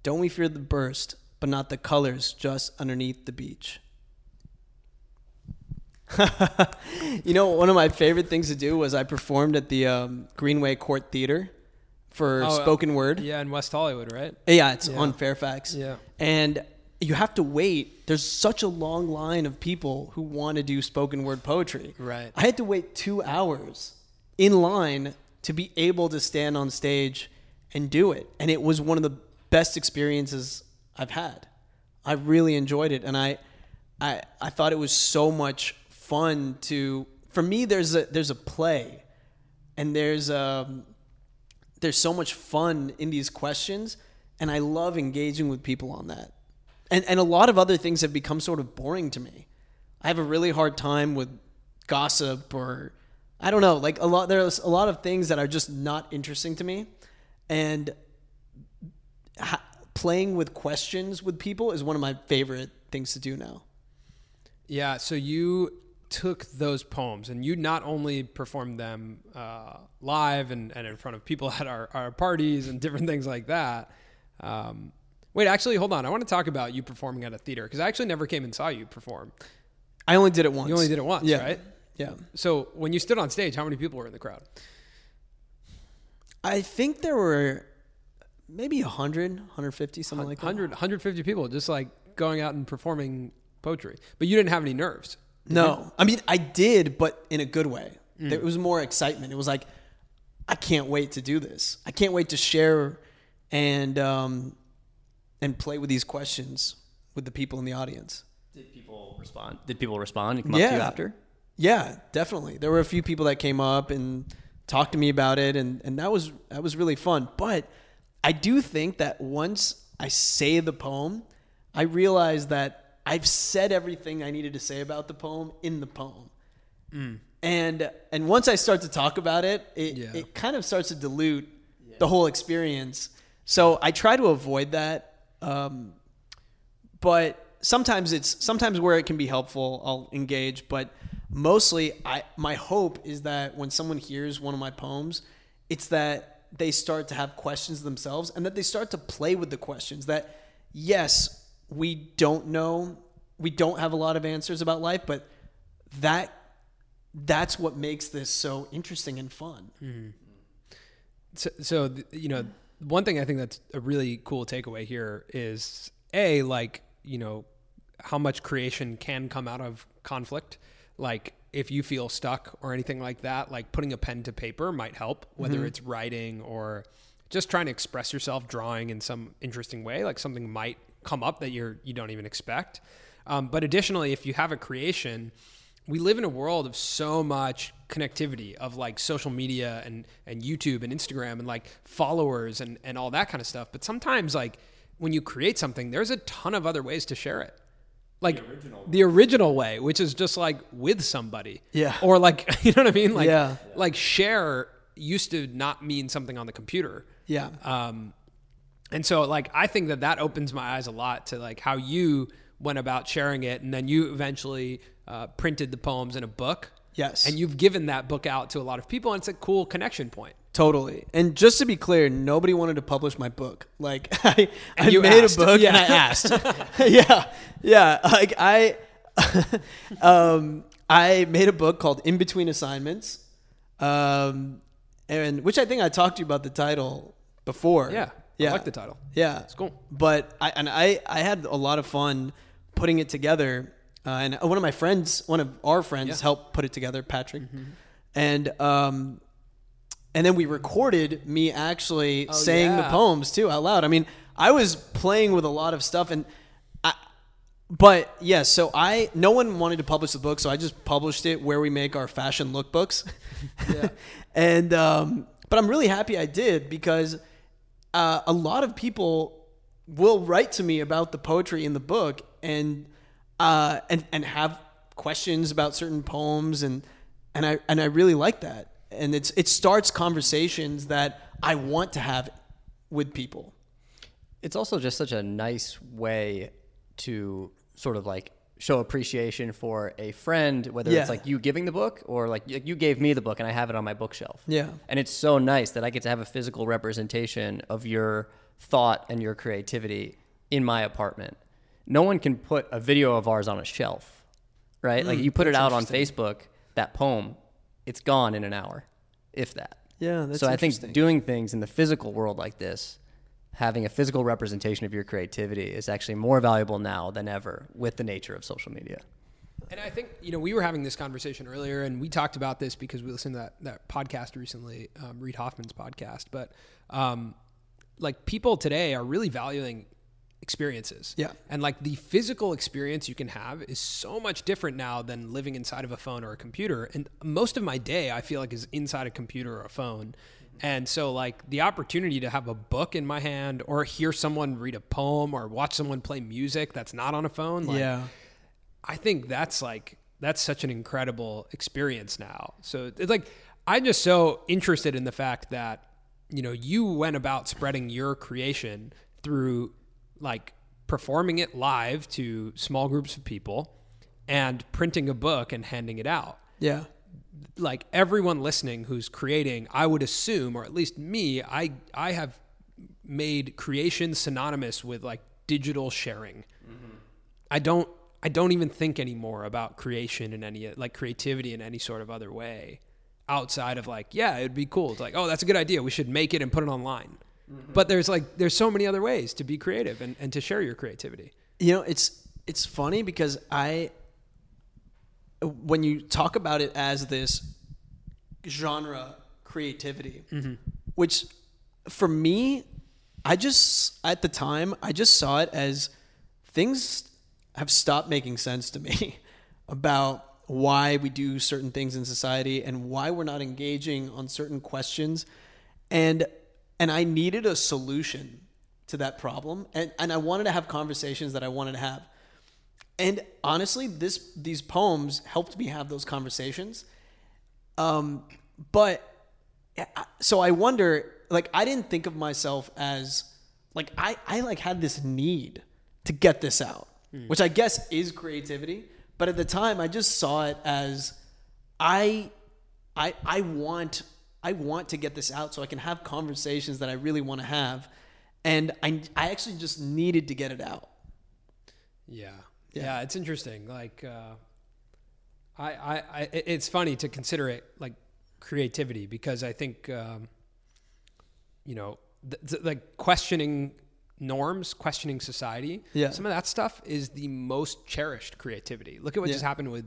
Don't we fear the burst, but not the colors just underneath the beach? you know, one of my favorite things to do was I performed at the um, Greenway Court Theater for Oh, uh, spoken word. Yeah, in West Hollywood, right? Yeah, it's Yeah. on Fairfax. Yeah. And you have to wait. There's such a long line of people who want to do spoken word poetry. Right. I had to wait two hours in line to be able to stand on stage and do it. And it was one of the best experiences I've had. I really enjoyed it. And I, I, I thought it was so much fun to, for me, there's a, there's a play and there's, um, there's so much fun in these questions and i love engaging with people on that and and a lot of other things have become sort of boring to me i have a really hard time with gossip or i don't know like a lot there's a lot of things that are just not interesting to me and ha- playing with questions with people is one of my favorite things to do now Yeah. So you took those poems and you not only performed them uh, live and, and in front of people at our, our parties and different things like that. Um, wait, actually, hold on. I want to talk about you performing at a theater because I actually never came and saw you perform. I only did it once. You only did it once, yeah. right? Yeah. So when you stood on stage, how many people were in the crowd? I think there were maybe 100, 150, something like that. 100, 150 people just like going out and performing poetry. But you didn't have any nerves. No, I mean I did, but in a good way. Mm. There was more excitement. It was like, I can't wait to do this. I can't wait to share and um, and play with these questions with the people in the audience. Did people respond? Did people respond and come up to you after? Yeah, definitely. There were a few people that came up and talked to me about it, and and that was that was really fun. But I do think that once I say the poem, I realize that I've said everything I needed to say about the poem in the poem. Mm. And and once I start to talk about it, it, Yeah. it kind of starts to dilute the whole experience. So I try to avoid that. Um, but sometimes it's sometimes where it can be helpful i'll engage but mostly i my hope is that when someone hears one of my poems it's that they start to have questions themselves and that they start to play with the questions that yes we don't know we don't have a lot of answers about life but that that's what makes this so interesting and fun. So, so you know, one thing I think that's a really cool takeaway here is a like you know how much creation can come out of conflict. Like if you feel stuck or anything like that, like putting a pen to paper might help, whether it's writing or just trying to express yourself, drawing in some interesting way. Like something might come up that you're you don't even expect. Um, but additionally, if you have a creation, we live in a world of so much connectivity of like social media and and YouTube and Instagram and like followers and and all that kind of stuff. But sometimes like when you create something, there's a ton of other ways to share it. Like the original, way, which is just like with somebody. Yeah. Or like you know what I mean? Like Yeah. like share used to not mean something on the computer. yeah Um, and so like I think that that opens my eyes a lot to like how you went about sharing it, and then you eventually uh, printed the poems in a book. Yes. and you've given that book out to a lot of people, and it's a cool connection point. Totally. And just to be clear, nobody wanted to publish my book. Like I, I you made asked. a book Yeah. and I asked. yeah. Yeah. Like I um I made a book called In Between Assignments. Um and which I think I talked to you about the title before. Yeah, Yeah. I like the title. Yeah. It's cool. But I and I I had a lot of fun putting it together. Uh, and one of my friends, one of our friends, Yeah. Mm-hmm. helped put it together, Patrick. And um, and then we recorded me actually saying the Oh, poems too out loud. I mean, I was playing with a lot of stuff, and I, but yeah. So I, no one wanted to publish the book, so I just published it where we make our fashion lookbooks. Yeah. and um, but I'm really happy I did because uh, a lot of people will write to me about the poetry in the book and uh, and and have questions about certain poems and and I and I really like that and it's it starts conversations that I want to have with people. It's also just such a nice way to sort of like show appreciation for a friend, whether Yeah. it's like you giving the book or like you you gave me the book and I have it on my bookshelf. Yeah. And it's so nice that I get to have a physical representation of your thought and your creativity in my apartment. No one can put a video of ours on a shelf, right? like you put it out on Facebook, that poem, it's gone in an hour, if that. Yeah, that's so I think doing things in the physical world like this, having a physical representation of your creativity is actually more valuable now than ever with the nature of social media. And I think you know we were having this conversation earlier, and we talked about this because we listened to that that podcast recently, um, Reid Hoffman's podcast. But um, like people today are really valuing experiences, Yeah. and like the physical experience you can have is so much different now than living inside of a phone or a computer. And most of my day, I feel like, is inside a computer or a phone. And so, like, the opportunity to have a book in my hand or hear someone read a poem or watch someone play music that's not on a phone, like, yeah. I think that's like that's such an incredible experience now. So it's like I'm just so interested in the fact that you know you went about spreading your creation through like performing it live to small groups of people and printing a book and handing it out. Yeah. Like everyone listening who's creating, I would assume, or at least me, I I have made creation synonymous with like digital sharing. Mm-hmm. I don't I don't even think anymore about creation in any like creativity in any sort of other way outside of like yeah it'd be cool it's like oh that's a good idea we should make it and put it online Mm-hmm. but there's like there's so many other ways to be creative and, and to share your creativity. You know, it's it's funny because I when you talk about it as this genre creativity, mm-hmm. which for me, I just at the time I just saw it as things have stopped making sense to me about why we do certain things in society and why we're not engaging on certain questions. And and I needed a solution to that problem and, and I wanted to have conversations that I wanted to have. And honestly this these poems helped me have those conversations. Um but so I wonder like I didn't think of myself as like I I like had this need to get this out which I guess is creativity. But at the time I just saw it as I I I want I want to get this out so I can have conversations that I really want to have and I I actually just needed to get it out Yeah. Yeah, it's interesting. Like, uh, I, I, I, it's funny to consider it like creativity because I think, um, you know, th- th- like questioning norms, questioning society. Yeah. Some of that stuff is the most cherished creativity. Look at what Yeah. just happened with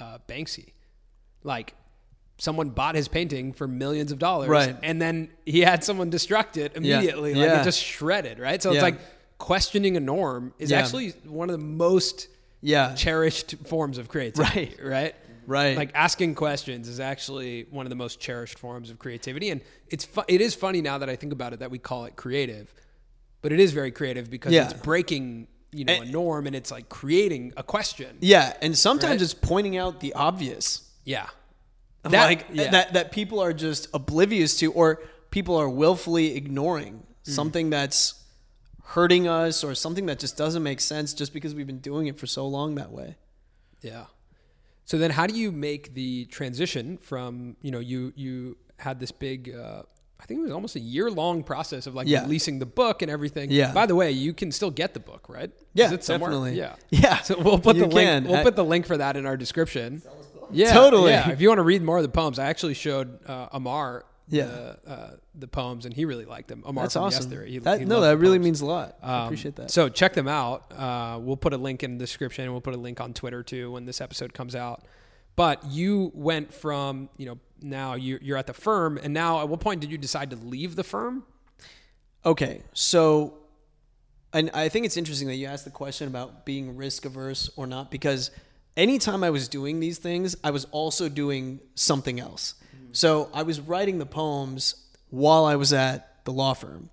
uh, Banksy. Like, someone bought his painting for millions of dollars, Right. and then he had someone destruct it Yeah. immediately. Like Yeah. it just shredded, right? So Yeah. it's like questioning a norm is Yeah. actually one of the most yeah cherished forms of creativity, Right. right? Right. Like asking questions is actually one of the most cherished forms of creativity, and it's fu- it is funny now that I think about it that we call it creative, but it is very creative because Yeah. it's breaking you know a norm and it's like creating a question. Yeah, and sometimes Right? it's pointing out the obvious, Yeah, like yeah. that that people are just oblivious to, or people are willfully ignoring Hmm. something that's hurting us, or something that just doesn't make sense, just because we've been doing it for so long that way. Yeah. So then, how do you make the transition from you know you you had this big uh, I think it was almost a year long process of like Yeah. releasing the book and everything. Yeah. By the way, you can still get the book, right? Yeah, Is it somewhere? definitely. Yeah. Yeah. So we'll put You the link. We'll I- put the link for that in our description. Yeah. Totally. Yeah. If you want to read more of the poems, I actually showed uh, Amar. Yeah. The, uh, the poems, and he really liked them. Amar That's from awesome. Yesterday. He, that, he no, that really poems. means a lot. I Um, appreciate that. So check them out. Uh, we'll put a link in the description. We'll put a link on Twitter too when this episode comes out. But you went from you know now you, you're at the firm, and now at what point did you decide to leave the firm? Okay, so, and I think it's interesting that you asked the question about being risk averse or not, because anytime I was doing these things, I was also doing something else. So I was writing the poems while I was at the law firm,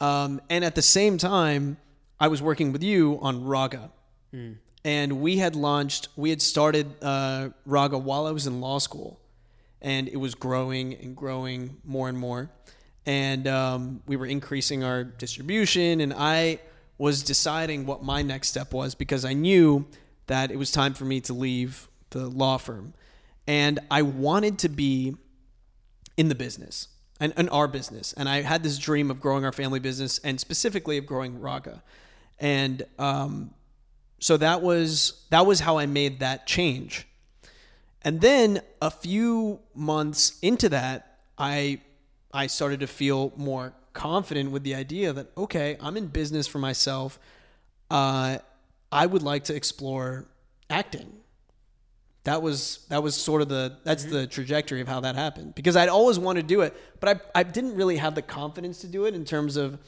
um, and at the same time, I was working with you on Raga. And we had launched, we had started uh, Raga while I was in law school and it was growing and growing more and more. And um, we were increasing our distribution, and I was deciding what my next step was because I knew that it was time for me to leave the law firm. And I wanted to be in the business and, and our business. And I had this dream of growing our family business and specifically of growing Raga. And um, so that was that was how I made that change. And then a few months into that, I I started to feel more confident with the idea that okay, I'm in business for myself. Uh, I would like to explore acting. That was that was sort of the that's the trajectory of how that happened because I'd always wanted to do it, but I I didn't really have the confidence to do it in terms of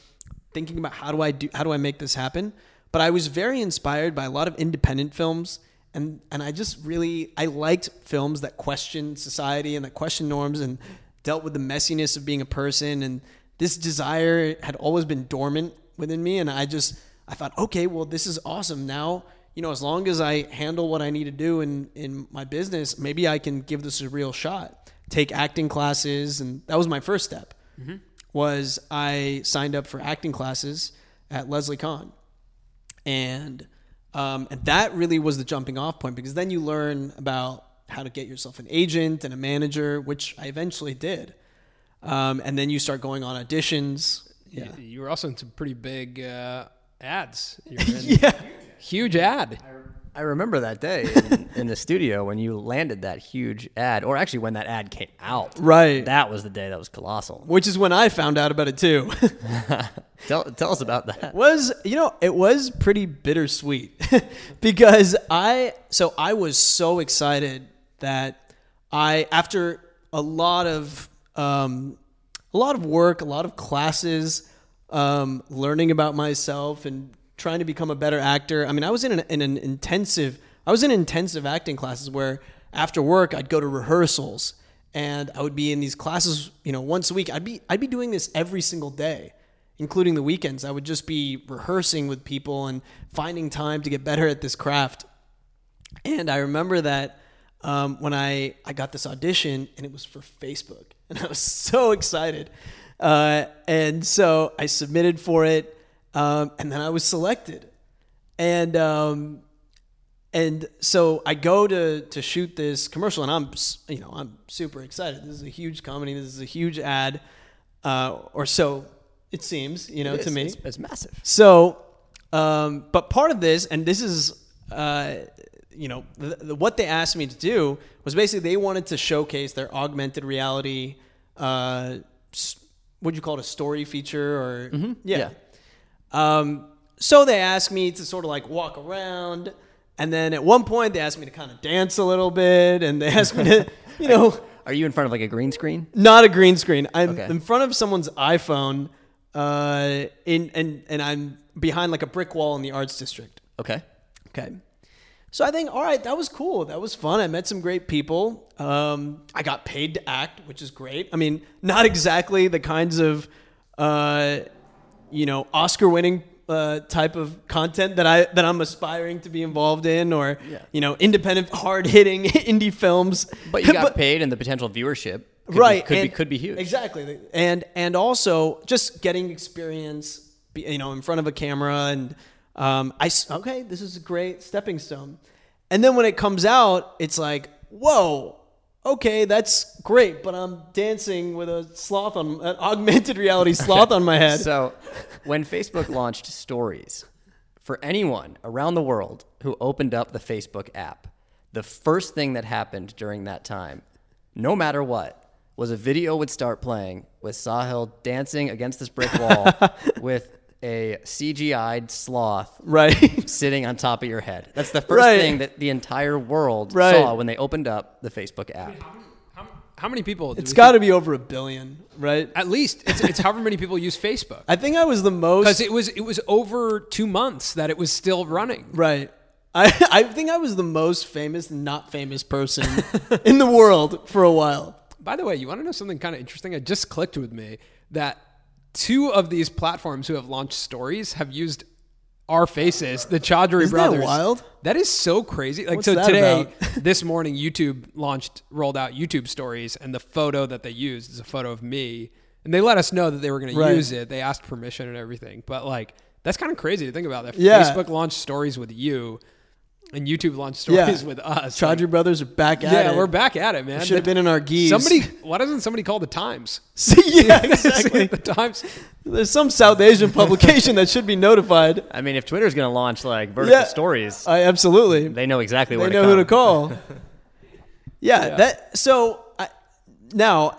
thinking about how do I do how do I make this happen. But I was very inspired by a lot of independent films and and I just really I liked films that question society and that question norms and dealt with the messiness of being a person and this desire had always been dormant within me and I just I thought okay well this is awesome now you know as long as I handle what I need to do in in my business maybe I can give this a real shot take acting classes and that was my first step was I signed up for acting classes at Leslie Kahn and Um, and that really was the jumping off point because then you learn about how to get yourself an agent and a manager, which I eventually did. Um, and then you start going on auditions. Yeah. You, you were also in some pretty big uh, ads. You were in Yeah. Huge ad. I remember that day in, in the studio when you landed that huge ad, or actually when that ad came out. Right. That was the day that was colossal. Which is when I found out about it too. Tell, tell us about that. was you know it was pretty bittersweet because I so I was so excited that I after a lot of um, a lot of work, a lot of classes, um, learning about myself and trying to become a better actor. I mean, I was in an, in an intensive I was in intensive acting classes where after work I'd go to rehearsals and I would be in these classes, you know, once a week. I'd be I'd be doing this every single day including the weekends. I would just be rehearsing with people and finding time to get better at this craft. And I remember that um, when I, I got this audition, and it was for Facebook, and I was so excited. Uh, and so I submitted for it, um, and then I was selected. And um, and so I go to to shoot this commercial, and I'm you know I'm super excited. This is a huge comedy. This is a huge ad, uh, or so it seems. You know, to me. it's, it's massive. So, um, but part of this, and this is, uh, you know, the, the, what they asked me to do was basically they wanted to showcase their augmented reality. Uh, s- what'd you call it? A story feature or yeah. Um, so they asked me to sort of like walk around, and then at one point they asked me to kind of dance a little bit, and they asked me to, you know, Are you in front of like a green screen? not a green screen. I'm Okay. in front of someone's iPhone, uh, in and and I'm behind like a brick wall in the arts district. Okay. Okay. So I think, all right, that was cool. That was fun. I met some great people. Um, I got paid to act, which is great. I mean, not exactly the kinds of, uh, you know, Oscar-winning uh, type of content that I that I'm aspiring to be involved in, or Yeah. you know, independent, hard-hitting indie films. But you got paid, and the potential viewership could be- right could be could be huge. exactly and and also just getting experience you know in front of a camera and um, i okay this is a great stepping stone and then when it comes out it's like whoa okay that's great but i'm dancing with a sloth on an augmented reality sloth on my head. So, when Facebook launched Stories, for anyone around the world who opened up the Facebook app, the first thing that happened during that time, no matter what, was a video would start playing with Sahil dancing against this brick wall with a CGI'd sloth right sitting on top of your head. That's the first Right. thing that the entire world Right. saw when they opened up the Facebook app. How, how many people? do it's we got to be over a billion right At least it's, it's however many people use Facebook. i think i was the most Because it was it was over two months that it was still running. Right. I, I think I was the most famous, not famous person in the world for a while. By the way, you want to know something kind of interesting? It just clicked with me that two of these platforms who have launched stories have used our faces, the Chaudry Isn't that brothers. wild? That is so crazy. Like What's so that today, this morning, YouTube launched rolled out YouTube stories, and the photo that they used is a photo of me. And they let us know that they were going to use it. They asked permission and everything. But like that's kind of crazy to think about that. Yeah. Facebook launched stories with you, and YouTube launched stories with us. Like, Chaudry brothers are back at yeah, it. we're back at it, man. Should have been in our geese. Somebody, why doesn't somebody call the Times? See, yeah, exactly. the Times. There's some South Asian publication that should be notified. I mean, if Twitter's going to launch like vertical Yeah. stories, I absolutely. they know exactly they where know to who to call. yeah, that. So I, now,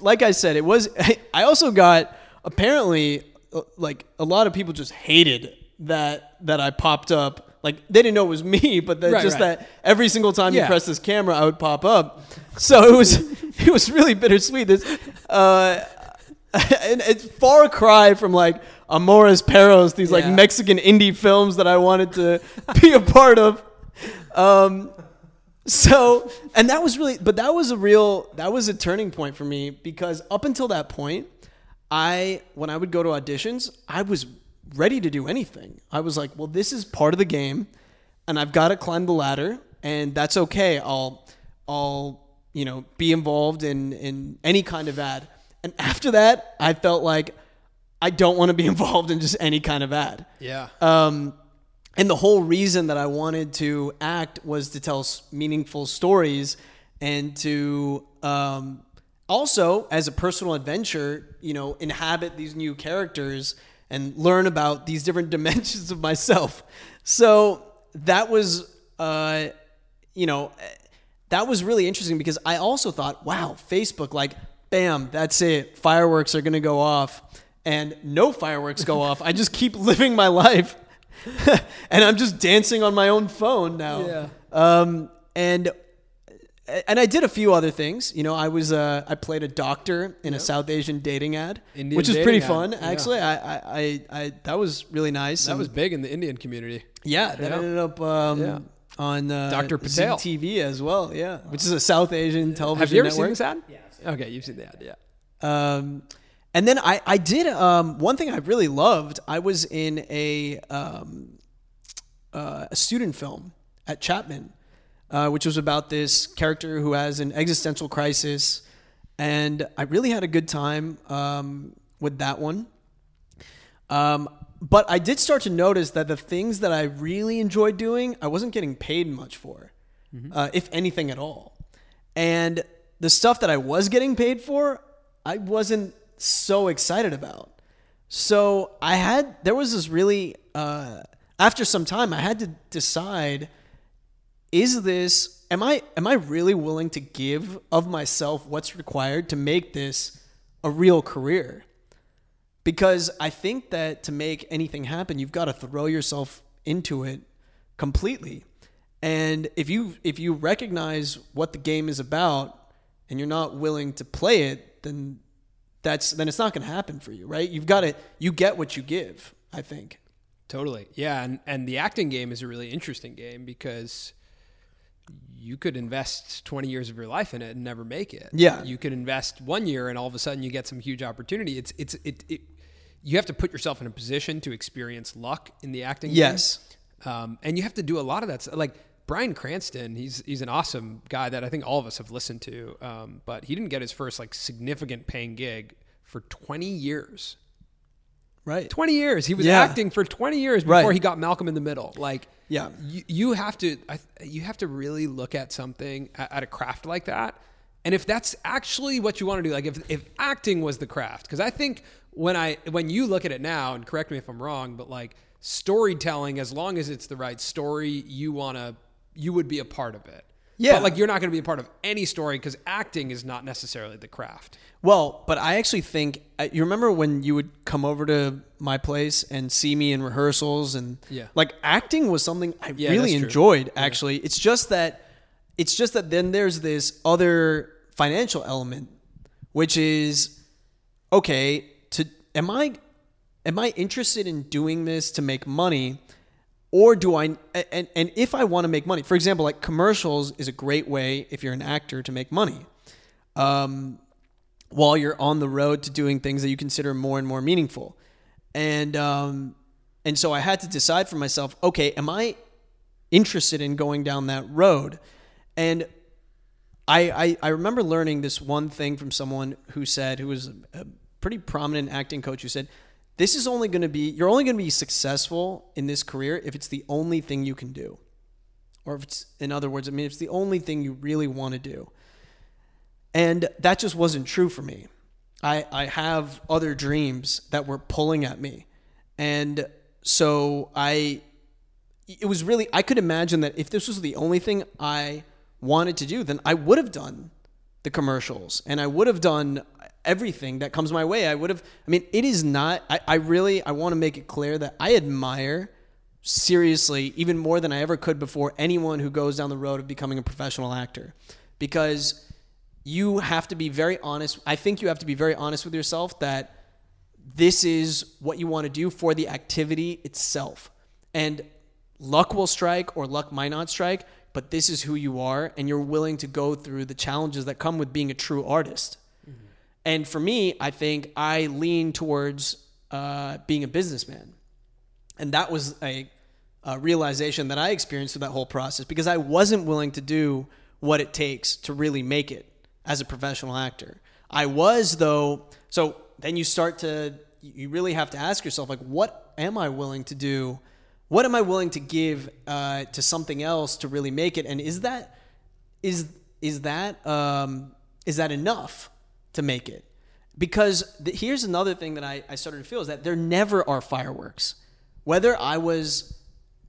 like I said, it was. I also got apparently uh, like a lot of people just hated that that I popped up. Like they didn't know it was me, but that Right, just right. that every single time you press this camera, I would pop up. So it was it was really bittersweet. This, uh, and it's far cry from like Amores Perros, these like Mexican indie films that I wanted to be a part of. Um, so, and that was really, but that was a real, that was a turning point for me because up until that point, I, when I would go to auditions, I was ready to do anything. I was like, well, this is part of the game and I've got to climb the ladder and that's okay. I'll, I'll, you know, be involved in, in any kind of ad. And after that, I felt like I don't want to be involved in just any kind of ad. Yeah. Um, and the whole reason that I wanted to act was to tell meaningful stories and to um, also, as a personal adventure, you know, inhabit these new characters and learn about these different dimensions of myself. So that was, uh, you know, that was really interesting because I also thought, wow, Facebook, like, bam, that's it. Fireworks are going to go off. And no fireworks go off. I just keep living my life. and I'm just dancing on my own phone now. Yeah. Um, and and I did a few other things. You know, I was uh, I played a doctor in a South Asian dating ad, Indian which was dating pretty ad, fun. yeah. Actually, I, I, I, I that was really nice. That And- was big in the Indian community. yeah, that Yeah. ended up um, Yeah. on uh, Dr. Patel. TV as well. Yeah, which is a South Asian television Have you ever network. seen this ad? Yeah. Okay, you've seen the ad. Yeah. Um, and then I, I did um, one thing I really loved. I was in a um, uh, a student film at Chapman, uh, which was about this character who has an existential crisis, and I really had a good time um, with that one. Um, but I did start to notice that the things that I really enjoyed doing, I wasn't getting paid much for, uh, if anything at all. And the stuff that I was getting paid for, I wasn't so excited about. So I had, there was this really, uh, after some time, I had to decide is this am i am i really willing to give of myself what's required to make this a real career? Because i think that to make anything happen you've got to throw yourself into it completely. And if you if you recognize what the game is about and you're not willing to play it then that's then it's not going to happen for you right? You've got to you get what you give i think. Totally. Yeah, and and the acting game is a really interesting game because you could invest 20 years of your life in it and never make it. Yeah. You could invest 1 year and all of a sudden you get some huge opportunity. It's it's it, it you have to put yourself in a position to experience luck in the acting Yes. Um, and you have to do a lot of that. Like Bryan Cranston, he's he's an awesome guy that I think all of us have listened to. Um, but he didn't get his first like significant paying gig for 20 years. Right 20 years. He was Yeah. acting for 20 years before Right. he got Malcolm in the Middle. Like, Yeah. you, you have to, I, you have to really look at something at, at a craft like that. And if that's actually what you want to do, like if, if acting was the craft, because I think when I, when you look at it now and correct me if I'm wrong, but like storytelling, as long as it's the right story, you want to, you would be a part of it. Yeah. But like you're not going to be a part of any story because acting is not necessarily the craft. Well, but I actually think uh, you remember when you would come over to my place and see me in rehearsals and Yeah. like acting was something I Yeah, really enjoyed actually. It's just that it's just that then there's this other financial element which is okay, to am I am I interested in doing this to make money or do I and and if I want to make money. For example, like commercials is a great way if you're an actor to make money. Um while you're on the road to doing things that you consider more and more meaningful. And um, and so I had to decide for myself, okay, am I interested in going down that road? And I, I, I remember learning this one thing from someone who said, who was a, a pretty prominent acting coach, who said, this is only going to be, you're only going to be successful in this career if it's the only thing you can do. Or if it's, in other words, I mean, it's the only thing you really want to do. And that just wasn't true for me. I, I have other dreams that were pulling at me. And so I, it was really, I could imagine that if this was the only thing I wanted to do, then I would have done the commercials and I would have done everything that comes my way. I would have, I mean, it is not, I, I really, I want to make it clear that I admire seriously, even more than I ever could before, anyone who goes down the road of becoming a professional actor. Because you have to be very honest. I think you have to be very honest with yourself that this is what you want to do for the activity itself. And luck will strike or luck might not strike, but this is who you are, and you're willing to go through the challenges that come with being a true artist. And for me, I think I lean towards uh, being a businessman. And that was a, a realization that I experienced through that whole process because I wasn't willing to do what it takes to really make it as a professional actor. I was, though, so then you start to, you really have to ask yourself, like, what am I willing to do what am I willing to give uh, to something else to really make it? And is that is is that um, is that enough to make it? Because the, here's another thing that I, I started to feel is that there never are fireworks. Whether I was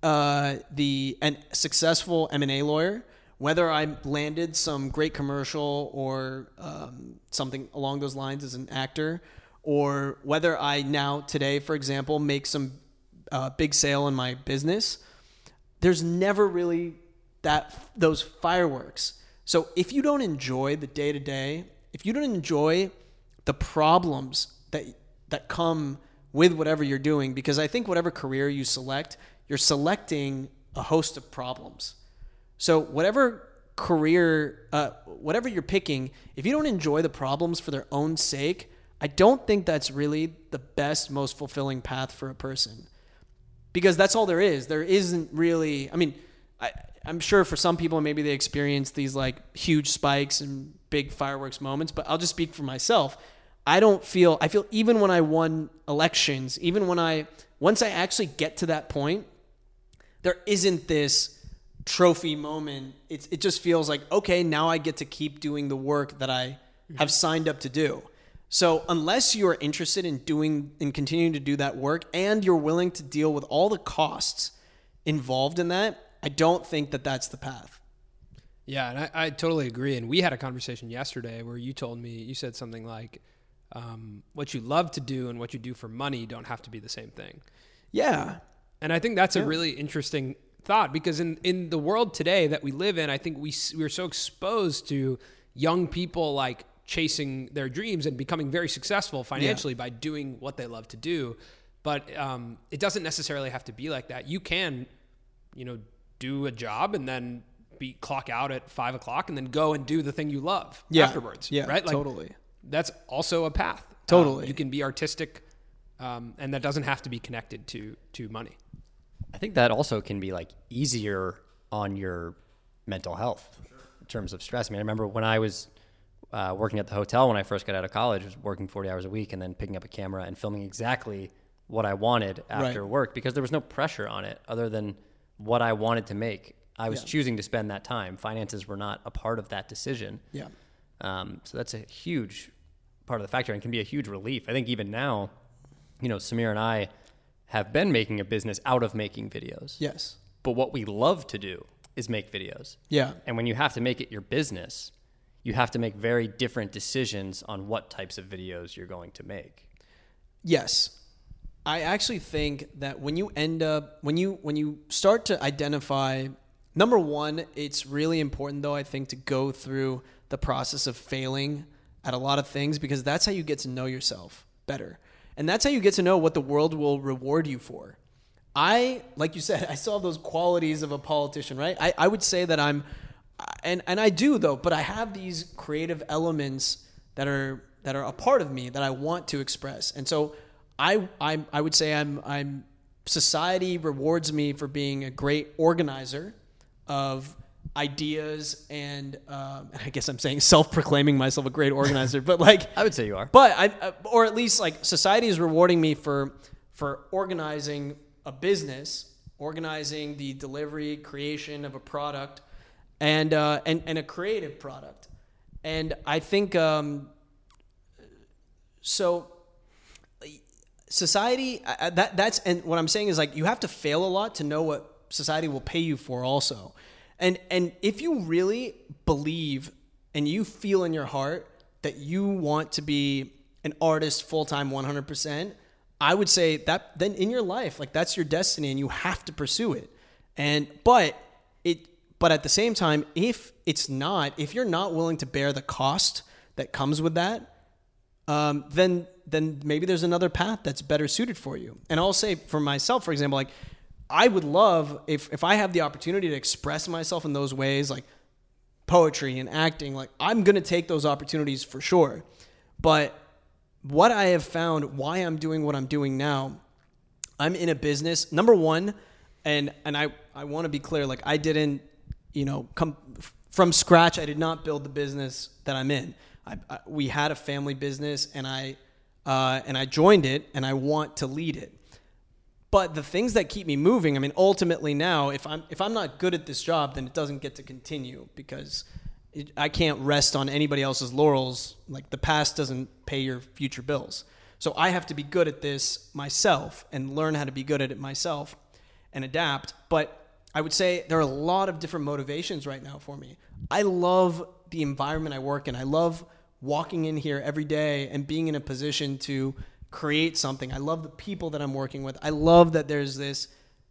uh, the an successful M and A lawyer, whether I landed some great commercial or um, something along those lines as an actor, or whether I now today, for example, make some uh, big sale in my business, there's never really that those fireworks. So if you don't enjoy the day to day, if you don't enjoy the problems that that come with whatever you're doing, because I think whatever career you select, you're selecting a host of problems. So whatever career, uh, whatever you're picking, if you don't enjoy the problems for their own sake, I don't think that's really the best, most fulfilling path for a person. Because that's all there is. There isn't really. I mean, I, I'm sure for some people maybe they experience these like huge spikes and big fireworks moments, but I'll just speak for myself. I don't feel I feel even when I won elections, even when I once I actually get to that point, there isn't this trophy moment. It's it just feels like okay, now I get to keep doing the work that I have signed up to do. So unless you are interested in doing and continuing to do that work and you're willing to deal with all the costs involved in that, I don't think that that's the path. Yeah, and I, I totally agree. And we had a conversation yesterday where you told me you said something like, um, "What you love to do and what you do for money don't have to be the same thing." Yeah. And I think that's a really interesting thought because in in the world today that we live in, I think we we're so exposed to young people like chasing their dreams and becoming very successful financially by doing what they love to do. But um, it doesn't necessarily have to be like that. You can, you know, do a job and then be clock out at five o'clock and then go and do the thing you love Yeah. afterwards. Yeah, right. totally. That's also a path. Totally. Um, you can be artistic, um, and that doesn't have to be connected to to money. I think that also can be like easier on your mental health in terms of stress. I mean, I remember when I was uh, working at the hotel when I first got out of college, was working 40 hours a week and then picking up a camera and filming exactly what I wanted after Right. work because there was no pressure on it other than what I wanted to make. I was Yeah. choosing to spend that time. Finances were not a part of that decision. Yeah. Um, so that's a huge part of the factor and can be a huge relief. I think even now, you know, Samir and I have been making a business out of making videos. Yes. But what we love to do is make videos. Yeah. And when you have to make it your business, you have to make very different decisions on what types of videos you're going to make. Yes. I actually think that when you end up when you when you start to identify number 1, it's really important though I think to go through the process of failing at a lot of things because that's how you get to know yourself better. And that's how you get to know what the world will reward you for. I, like you said, I have those qualities of a politician, right? I, I would say that I'm, and, and I do though, but I have these creative elements that are, that are a part of me that I want to express. And so I, I, I would say I'm, I'm, society rewards me for being a great organizer of ideas and um, I guess I'm saying self-proclaiming myself a great organizer, but like I would say you are. but I, uh, or at least like society is rewarding me for for organizing a business, organizing the delivery, creation of a product, and uh, and and a creative product, and I think um, so. Society uh, that that's and what I'm saying is like you have to fail a lot to know what society will pay you for also. And and if you really believe and you feel in your heart that you want to be an artist full time 100%, I would say that then in your life, like that's your destiny and you have to pursue it. And but it but at the same time, if it's not, if you're not willing to bear the cost that comes with that, um, then then maybe there's another path that's better suited for you. And I'll say for myself, for example, like I would love if if I have the opportunity to express myself in those ways, like poetry and acting, like I'm gonna take those opportunities for sure. But what I have found, why I'm doing what I'm doing now, I'm in a business. Number one, and and I I want to be clear, like I didn't, you know, come from scratch. I did not build the business that I'm in. I, I, we had a family business, and I uh, and I joined it, and I want to lead it. But the things that keep me moving, I mean, ultimately now, if I'm if I'm not good at this job, then it doesn't get to continue because it, I can't rest on anybody else's laurels. Like the past doesn't pay your future bills. So I have to be good at this myself and learn how to be good at it myself and adapt. But I would say there are a lot of different motivations right now for me. I love the environment I work in. I love walking in here every day and being in a position to create something. I love the people that I'm working with. I love that there's this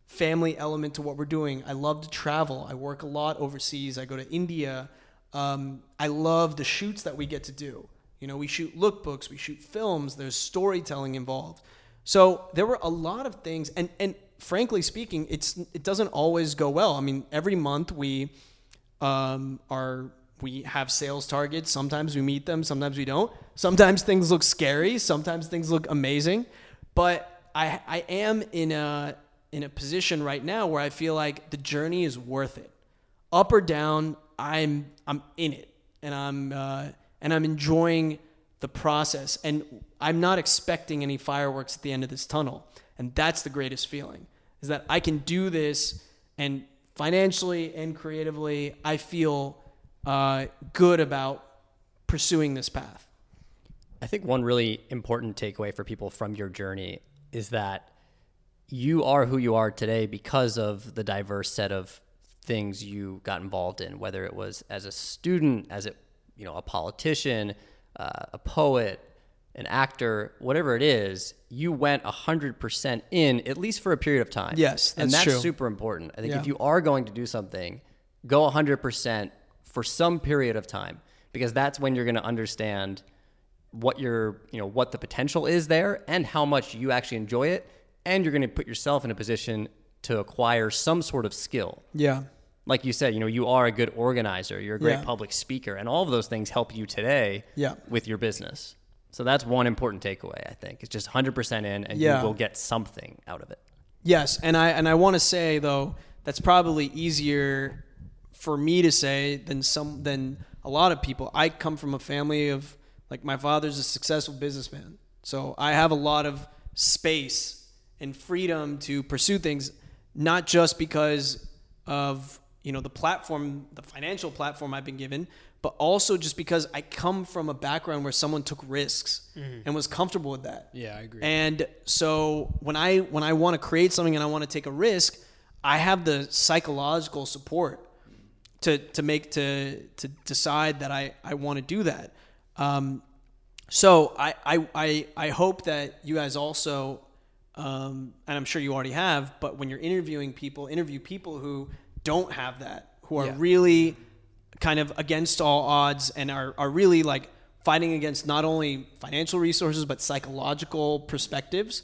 family element to what we're doing. I love to travel. I work a lot overseas. I go to India. Um, I love the shoots that we get to do. You know, we shoot lookbooks, we shoot films. There's storytelling involved. So there were a lot of things, and and frankly speaking, it's it doesn't always go well. I mean, every month we um, are we have sales targets. Sometimes we meet them, sometimes we don't. Sometimes things look scary, sometimes things look amazing. But I I am in a in a position right now where I feel like the journey is worth it. Up or down, I'm I'm in it, and I'm uh, and I'm enjoying the process, and I'm not expecting any fireworks at the end of this tunnel, and that's the greatest feeling is that I can do this, and financially and creatively, I feel uh, good about pursuing this path. I think one really important takeaway for people from your journey is that you are who you are today because of the diverse set of things you got involved in, whether it was as a student, as a you know a politician, uh, a poet, an actor, whatever it is, you went 100% in, at least for a period of time. Yes, and that's that's true. super important. I think Yeah. if you are going to do something, go 100% for some period of time because that's when you're going to understand what your, you know, what the potential is there and how much you actually enjoy it and you're going to put yourself in a position to acquire some sort of skill Yeah. like you said, you know, you are a good organizer, you're a great Yeah. public speaker, and all of those things help you today Yeah. with your business. So that's one important takeaway, I think. It's just 100% in and Yeah. you will get something out of it. Yes, and I and I want to say though that's probably easier for me to say than some than a lot of people. I come from a family of like my father's a successful businessman, so I have a lot of space and freedom to pursue things, not just because of you know the platform, the financial platform I've been given, but also just because I come from a background where someone took risks mm-hmm. and was comfortable with that. Yeah, I agree. And so when I when I want to create something and I want to take a risk, I have the psychological support to to make to to decide that I I want to do that. Um, so I, I I I hope that you guys also, um, and I'm sure you already have, but when you're interviewing people, interview people who don't have that, who are Yeah. really kind of against all odds and are, are really like fighting against not only financial resources but psychological perspectives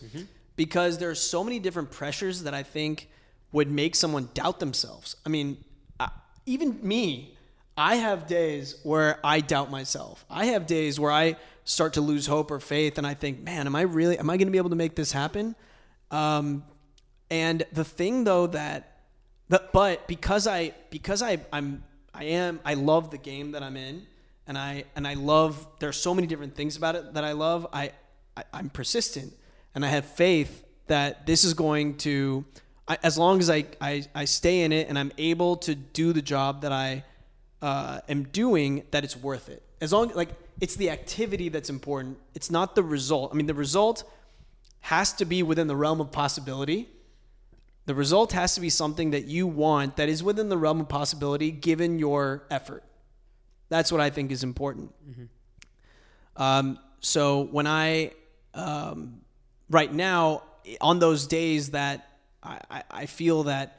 because there are so many different pressures that I think would make someone doubt themselves. I mean, even me, I have days where I doubt myself. I have days where I start to lose hope or faith and I think, man, am I really, am I going to be able to make this happen? Um, and the thing though that, that but because I because I I'm I am I love the game that I'm in and I and I love there's so many different things about it that I love I, I I'm persistent and I have faith that this is going to I, as long as I, I I stay in it and I'm able to do the job that I uh, am doing that it's worth it. As long like it's the activity that's important. It's not the result. I mean the result has to be within the realm of possibility. The result has to be something that you want that is within the realm of possibility given your effort. That's what I think is important. Um, so when I, um, right now, on those days that I, I, feel that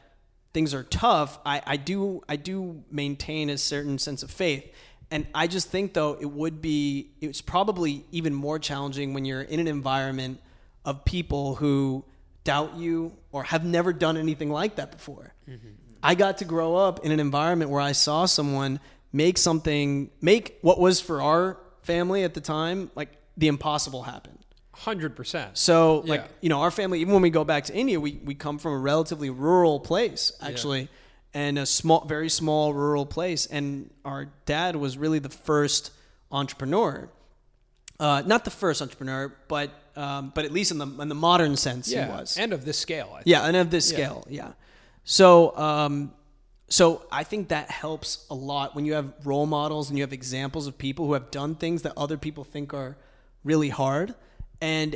things are tough, I, I do I do maintain a certain sense of faith. And I just think though it would be it's probably even more challenging when you're in an environment of people who doubt you or have never done anything like that before. Mm-hmm. I got to grow up in an environment where I saw someone make something make what was for our family at the time like the impossible happen. Hundred percent. So like Yeah. you know, our family even when we go back to India, we we come from a relatively rural place actually. And a small very small rural place and our dad was really the first entrepreneur. Uh, not the first entrepreneur, but Um, but at least in the in the modern sense, yeah, he was. and of this scale. I think. Yeah, and of this scale, yeah. So, um, so I think that helps a lot when you have role models and you have examples of people who have done things that other people think are really hard, and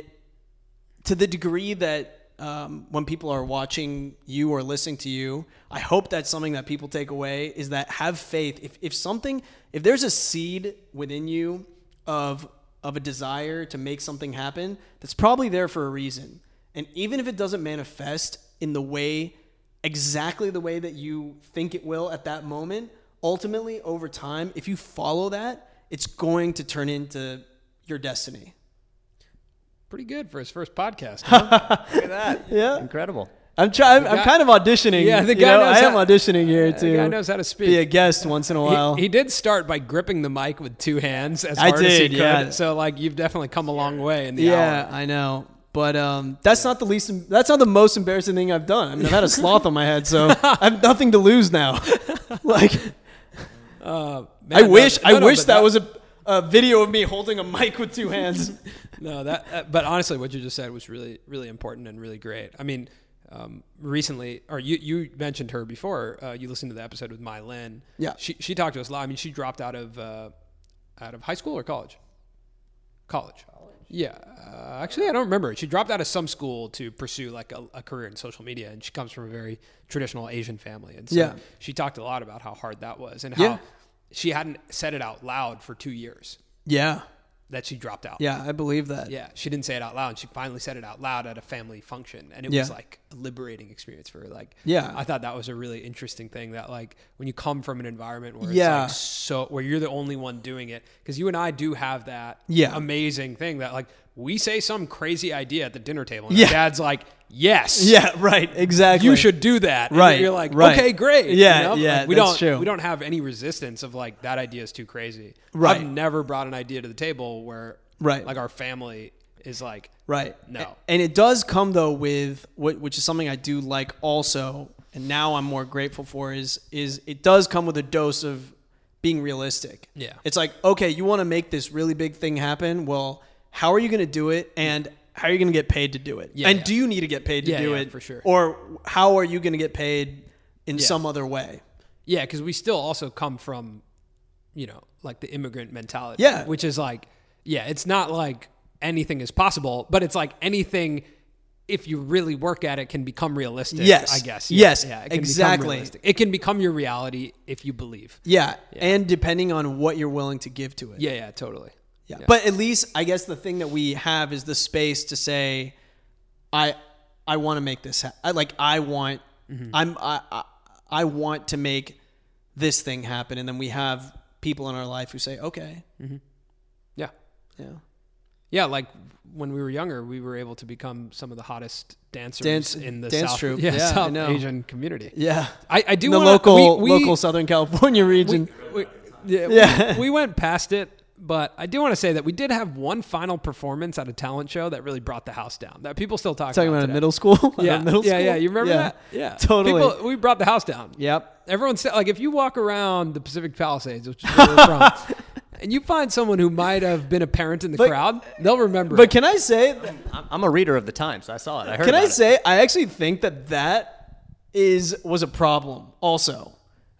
to the degree that um, when people are watching you or listening to you, I hope that's something that people take away is that have faith. If if something, if there's a seed within you of of a desire to make something happen, that's probably there for a reason. And even if it doesn't manifest in the way exactly the way that you think it will at that moment, ultimately over time, if you follow that, it's going to turn into your destiny. Pretty good for his first podcast. Huh? Look at that. Yeah. Incredible. I'm trying. I'm guy- kind of auditioning. Yeah, the you guy know, knows I am how- auditioning here the to guy knows how to speak. be a guest once in a while. He, he did start by gripping the mic with two hands as I hard as he did, could. yeah. So like you've definitely come a long way in the yeah, hour. I know, but um, that's not the least. That's not the most embarrassing thing I've done. I mean, I've had a sloth on my head, so I have nothing to lose now. like, Uh, I wish. no- no, I no, wish but that, was a, a video of me holding a mic with two hands. no that. Uh, but honestly, what you just said was really really important and really great. I mean. Um, recently, or you, you mentioned her before. Uh, you listened to the episode with My Lynn. Yeah. she she talked to us a lot. I mean, she dropped out of uh, out of high school or college. College. college. Yeah, uh, actually, I don't remember. She dropped out of some school to pursue like a, a career in social media, and she comes from a very traditional Asian family. And so Yeah. she talked a lot about how hard that was and Yeah. She hadn't said it out loud for two years yeah, that she dropped out. yeah, I believe that. Yeah, she didn't say it out loud. And she finally said it out loud at a family function, and it Yeah. was like a liberating experience for her. Like, Yeah. I thought that was a really interesting thing. That like when you come from an environment where it's Yeah. like so where you're the only one doing it, because you and I do have that Yeah. amazing thing that like we say some crazy idea at the dinner table, and Yeah. dad's like, "Yes, Yeah, right, exactly. you should do that." And Right, you're like, right. "Okay, great." you Yeah, know? yeah, Like, we don't true. we don't have any resistance of like that idea is too crazy. Right. I've never brought an idea to the table where Right. like our family is like Right. No. And it does come though with which is something I do like also, and now I'm more grateful for is is it does come with a dose of being realistic. Yeah. It's like okay, you want to make this really big thing happen. Well, how are you going to do it, and how are you going to get paid to do it? Yeah, and yeah. do you need to get paid to Yeah, do yeah, it for sure. Or how are you going to get paid in Yeah. some other way? Yeah, because we still also come from, you know, like the immigrant mentality. Yeah. Which is like, yeah, it's not like anything is possible, but it's like anything, if you really work at it, can become realistic. Yes. I guess. Yes, it can exactly. It can become your reality if you believe. Yeah. And depending on what you're willing to give to it. Yeah, yeah, totally. Yeah. But at least I guess the thing that we have is the space to say, I I want to make this ha- I like I want mm-hmm. I'm I, I I want to make this thing happen and then we have people in our life who say, "Okay." Mm-hmm. Yeah. Yeah. Yeah, like when we were younger, we were able to become some of the hottest dancers Dance- in the dance South, troupe. yeah, Yeah, South. Asian community. Yeah. I, I do the wanna, local we, we, local Southern California region. We, yeah, Yeah. We, we went past it, but I do want to say that we did have one final performance at a talent show that really brought the house down. That people still talk Talking about. Talking about middle school? Yeah, middle yeah, school? yeah. You remember that? Yeah, Totally. People, we brought the house down. Yep. Everyone said, like, if you walk around the Pacific Palisades, which is where we're from, and you find someone who might have been a parent in the But- crowd, they'll remember. But it. can I say I'm, I'm a reader of the Times. so I saw it. I heard. Can I about it. say I actually think that that is was a problem also.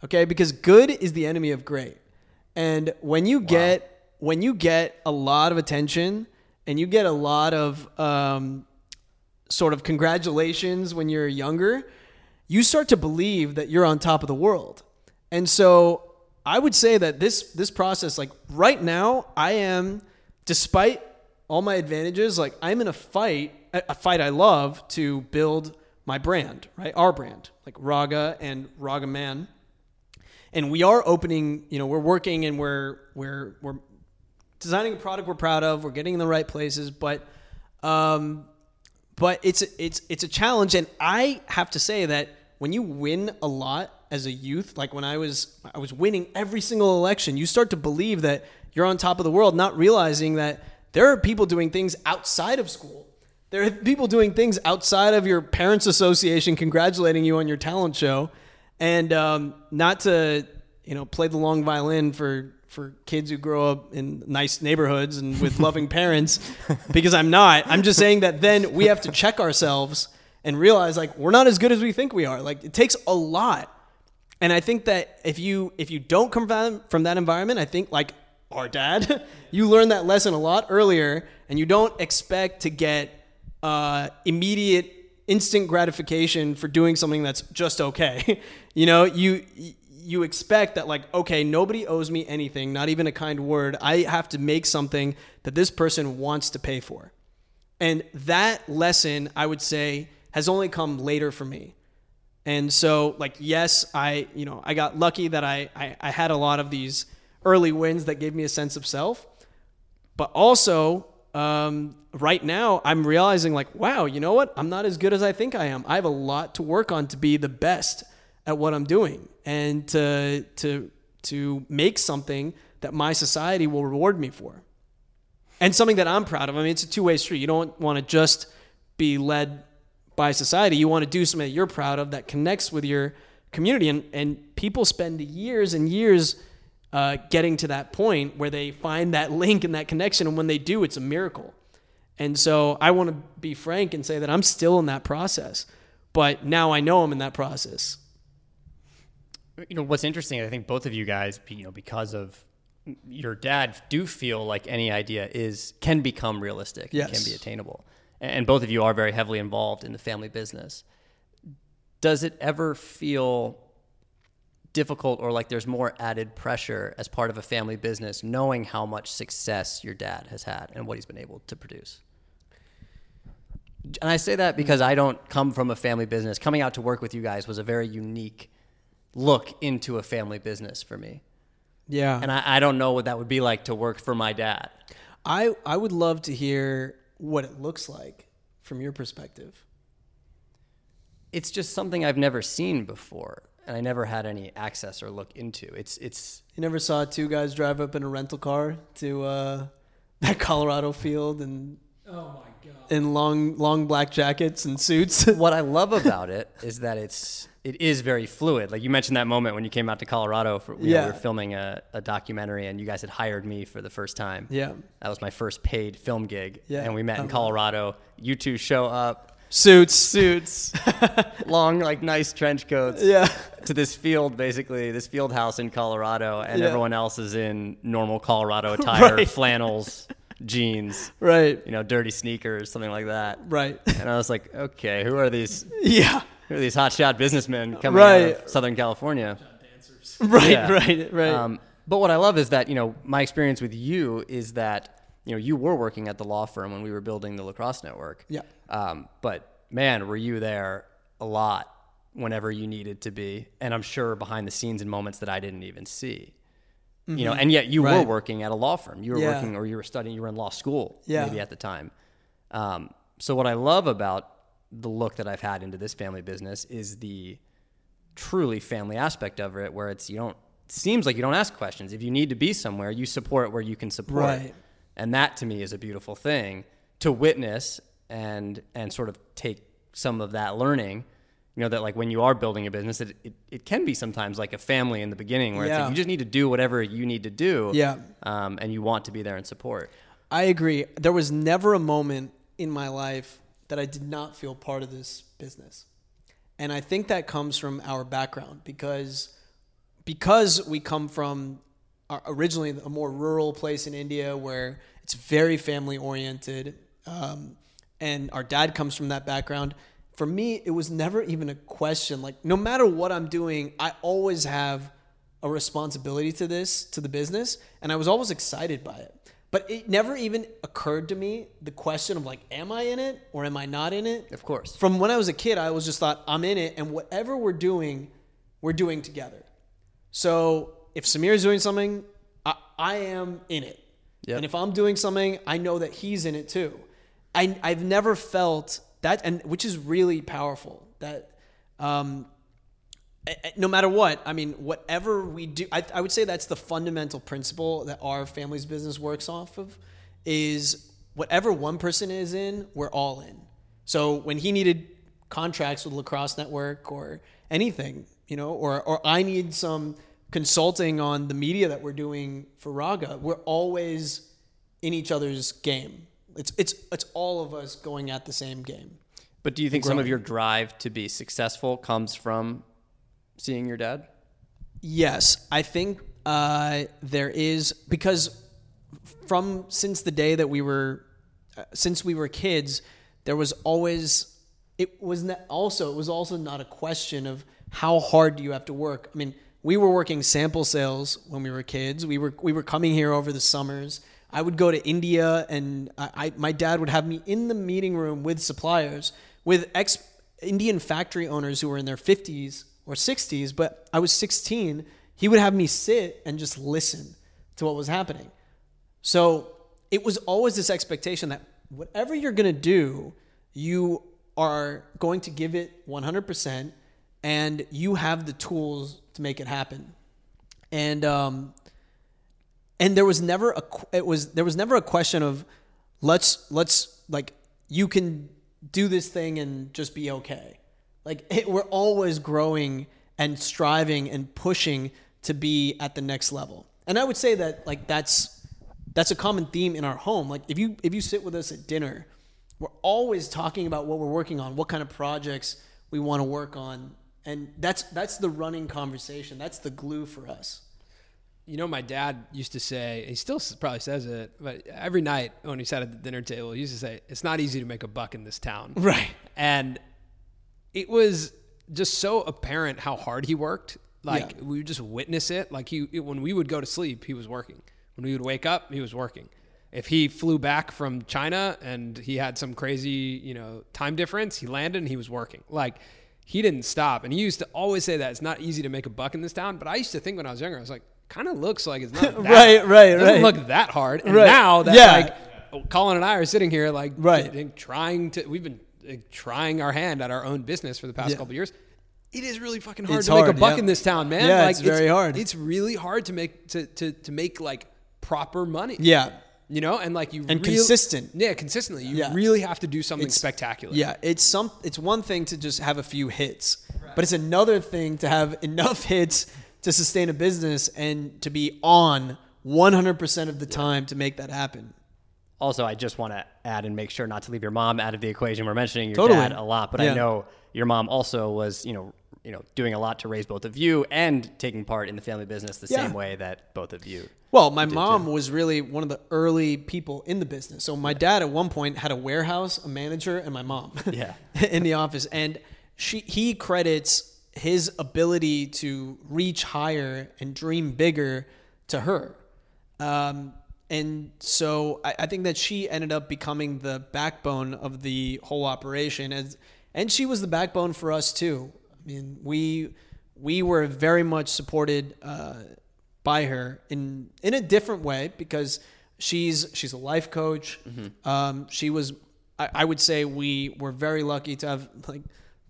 Okay, because good is the enemy of great. And when you get when you get a lot of attention and you get a lot of um, sort of congratulations when you're younger, you start to believe that you're on top of the world. And so I would say that this this process, like right now, I am, despite all my advantages, like I'm in a fight, a a fight I love to build my brand, right? Our brand, like Raga and Ragaman. And we are opening, you know, we're working and we're we're we're designing a product we're proud of. We're getting in the right places, but um, but it's it's it's a challenge, and I have to say that when you win a lot as a youth, like when I was I was winning every single election, you start to believe that you're on top of the world, not realizing that there are people doing things outside of school. There are people doing things outside of your parents' association, congratulating you on your talent show, and um, not to you know play the long violin for for kids who grow up in nice neighborhoods and with loving parents because I'm not. I'm just saying that then we have to check ourselves and realize like we're not as good as we think we are. Like it takes a lot. And I think that if you if you don't come from from that environment, I think like our dad, you learn that lesson a lot earlier and you don't expect to get uh, immediate instant gratification for doing something that's just okay. you know, you you expect that like okay, nobody owes me anything, not even a kind word. I have to make something that this person wants to pay for. And that lesson, I would say, has only come later for me. And so like yes, I, you know, I got lucky that I I, I had a lot of these early wins that gave me a sense of self. But also, um, right now, I'm realizing like, wow, you know what? I'm not as good as I think I am. I have a lot to work on to be the best at what I'm doing and to to to make something that my society will reward me for. And something that I'm proud of. I mean, it's a two-way street. You don't want to just be led by society. You want to do something that you're proud of that connects with your community. And, and people spend years and years uh, getting to that point where they find that link and that connection. And when they do, it's a miracle. And so I want to be frank and say that I'm still in that process, but now I know I'm in that process. You know what's interesting? I think both of you guys, you know, because of your dad, do feel like any idea is can become realistic, yes. can be attainable, and both of you are very heavily involved in the family business. Does it ever feel difficult or like there's more added pressure as part of a family business, knowing how much success your dad has had and what he's been able to produce? And I say that because mm. I don't come from a family business. Coming out to work with you guys was a very unique look into a family business for me. Yeah. And I, I don't know what that would be like to work for my dad. I, I would love to hear what it looks like from your perspective. It's just something I've never seen before and I never had any access or look into. It's it's You never saw two guys drive up in a rental car to uh, that Colorado field and Oh my god. In long long black jackets and suits. what I love about it is that it's it is very fluid. Like you mentioned that moment when you came out to Colorado for you know, Yeah. we were filming a, a documentary and you guys had hired me for the first time. Yeah. That was my first paid film gig. Yeah. And we met in. Colorado. You two show up, Suits. suits, long, like nice trench coats. Yeah. To this field, basically, this field house in Colorado, and Yeah. everyone else is in normal Colorado attire, Right. flannels, jeans, Right. you know, dirty sneakers, something like that. Right. And I was like, okay, who are these yeah. who are these hotshot businessmen coming out of Southern California? Right. Yeah. Right. Right. Um, but what I love is that you know my experience with you is that you know you were working at the law firm when we were building the lacrosse network. Yeah. Um, but man, were you there a lot whenever you needed to be, and I'm sure behind the scenes in moments that I didn't even see. You know, and yet you were Mm-hmm. Working at a law firm. You were Yeah. working, or you were studying. You were in law school, Yeah. maybe at the time. Um, so what I love about the look that I've had into this family business is the truly family aspect of it where it's you don't it seems like you don't ask questions if you need to be somewhere you support where you can support Right. and that to me is a beautiful thing to witness and and sort of take some of that learning you know that like when you are building a business it, it, it can be sometimes like a family in the beginning where it's like you just need to do whatever you need to do Yeah. um, and you want to be there and support I agree. There was never a moment in my life that I did not feel part of this business. And I think that comes from our background because because we come from originally a more rural place in India where it's very family oriented, um, and our dad comes from that background. For me, it was never even a question. Like, no matter what I'm doing, I always have a responsibility to this, to the business, and I was always excited by it. But it never even occurred to me the question of like, am I in it or am I not in it? of course From when I was a kid, I was just thought I'm in it, and whatever we're doing, we're doing together. So if Samir is doing something, I, I am in it. Yep. And if I'm doing something, I know that he's in it too. I, I've never felt that, and which is really powerful. That um, no matter what, I mean, whatever we do, I, I would say that's the fundamental principle that our family's business works off of is whatever one person is in, we're all in. So when he needed contracts with Lacrosse Network or anything, you know, or, or I need some consulting on the media that we're doing for Raga, we're always in each other's game. It's it's it's all of us going at the same game. But do you think some of your drive to be successful comes from seeing your dad? Yes, I think uh, there is because from since the day that we were uh, since we were kids, there was always it was not also it was also not a question of how hard do you have to work. I mean, we were working sample sales when we were kids. We were we were coming here over the summers. I would go to India, and I, I my dad would have me in the meeting room with suppliers with ex Indian factory owners who were in their fifties or sixties. But I was sixteen. He would have me sit and just listen to what was happening. So it was always this expectation that whatever you're going to do, you are going to give it 100% and you have the tools to make it happen. And um and there was never a it was there was never a question of let's let's like you can do this thing and just be okay. Like it, we're always growing and striving and pushing to be at the next level. And I would say that like that's that's a common theme in our home. Like if you if you sit with us at dinner, we're always talking about what we're working on, what kind of projects we want to work on, and that's that's the running conversation. That's the glue for us. You know, my dad used to say, he still probably says it, but every night when he sat at the dinner table, he used to say, "It's not easy to make a buck in this town." Right. and it was just so apparent how hard he worked. Like Yeah. we would just witness it. Like he, when we would go to sleep, he was working. When we would wake up, he was working. If he flew back from China and he had some crazy, you know, time difference, he landed and he was working. Like he didn't stop. And he used to always say that it's not easy to make a buck in this town. But I used to think when I was younger, I was like, kind of looks like it's not that, Right, right, it doesn't right. look that hard. And Right. now that Yeah. like Colin and I are sitting here like Right. trying to we've been trying our hand at our own business for the past Yeah. couple years. It is really fucking hard It's to make a buck yeah. in this town, man. Yeah, like, it's very hard. It's really hard to make to to to make like proper money. Yeah. You know, and like you And real- consistent. Yeah, consistently. You Yeah. really have to do something It's- spectacular. Yeah, it's some it's one thing to just have a few hits, but it's another thing to have enough hits to sustain a business and to be on 100% of the time to make that happen. Also, I just want to add and make sure not to leave your mom out of the equation. We're mentioning your Totally. dad a lot, but Yeah. I know your mom also was, you know, you know, doing a lot to raise both of you and taking part in the family business the Yeah. same way that both of you. Well, my mom was really one of the early people in the business. So my dad at one point had a warehouse, a manager, and my mom Yeah. in the office. And she he credits his ability to reach higher and dream bigger to her. Um, and so I, I think that she ended up becoming the backbone of the whole operation, and and she was the backbone for us too. I mean, we we were very much supported uh, by her in in a different way because she's she's a life coach. Um, she was, I, I would say, we were very lucky to have like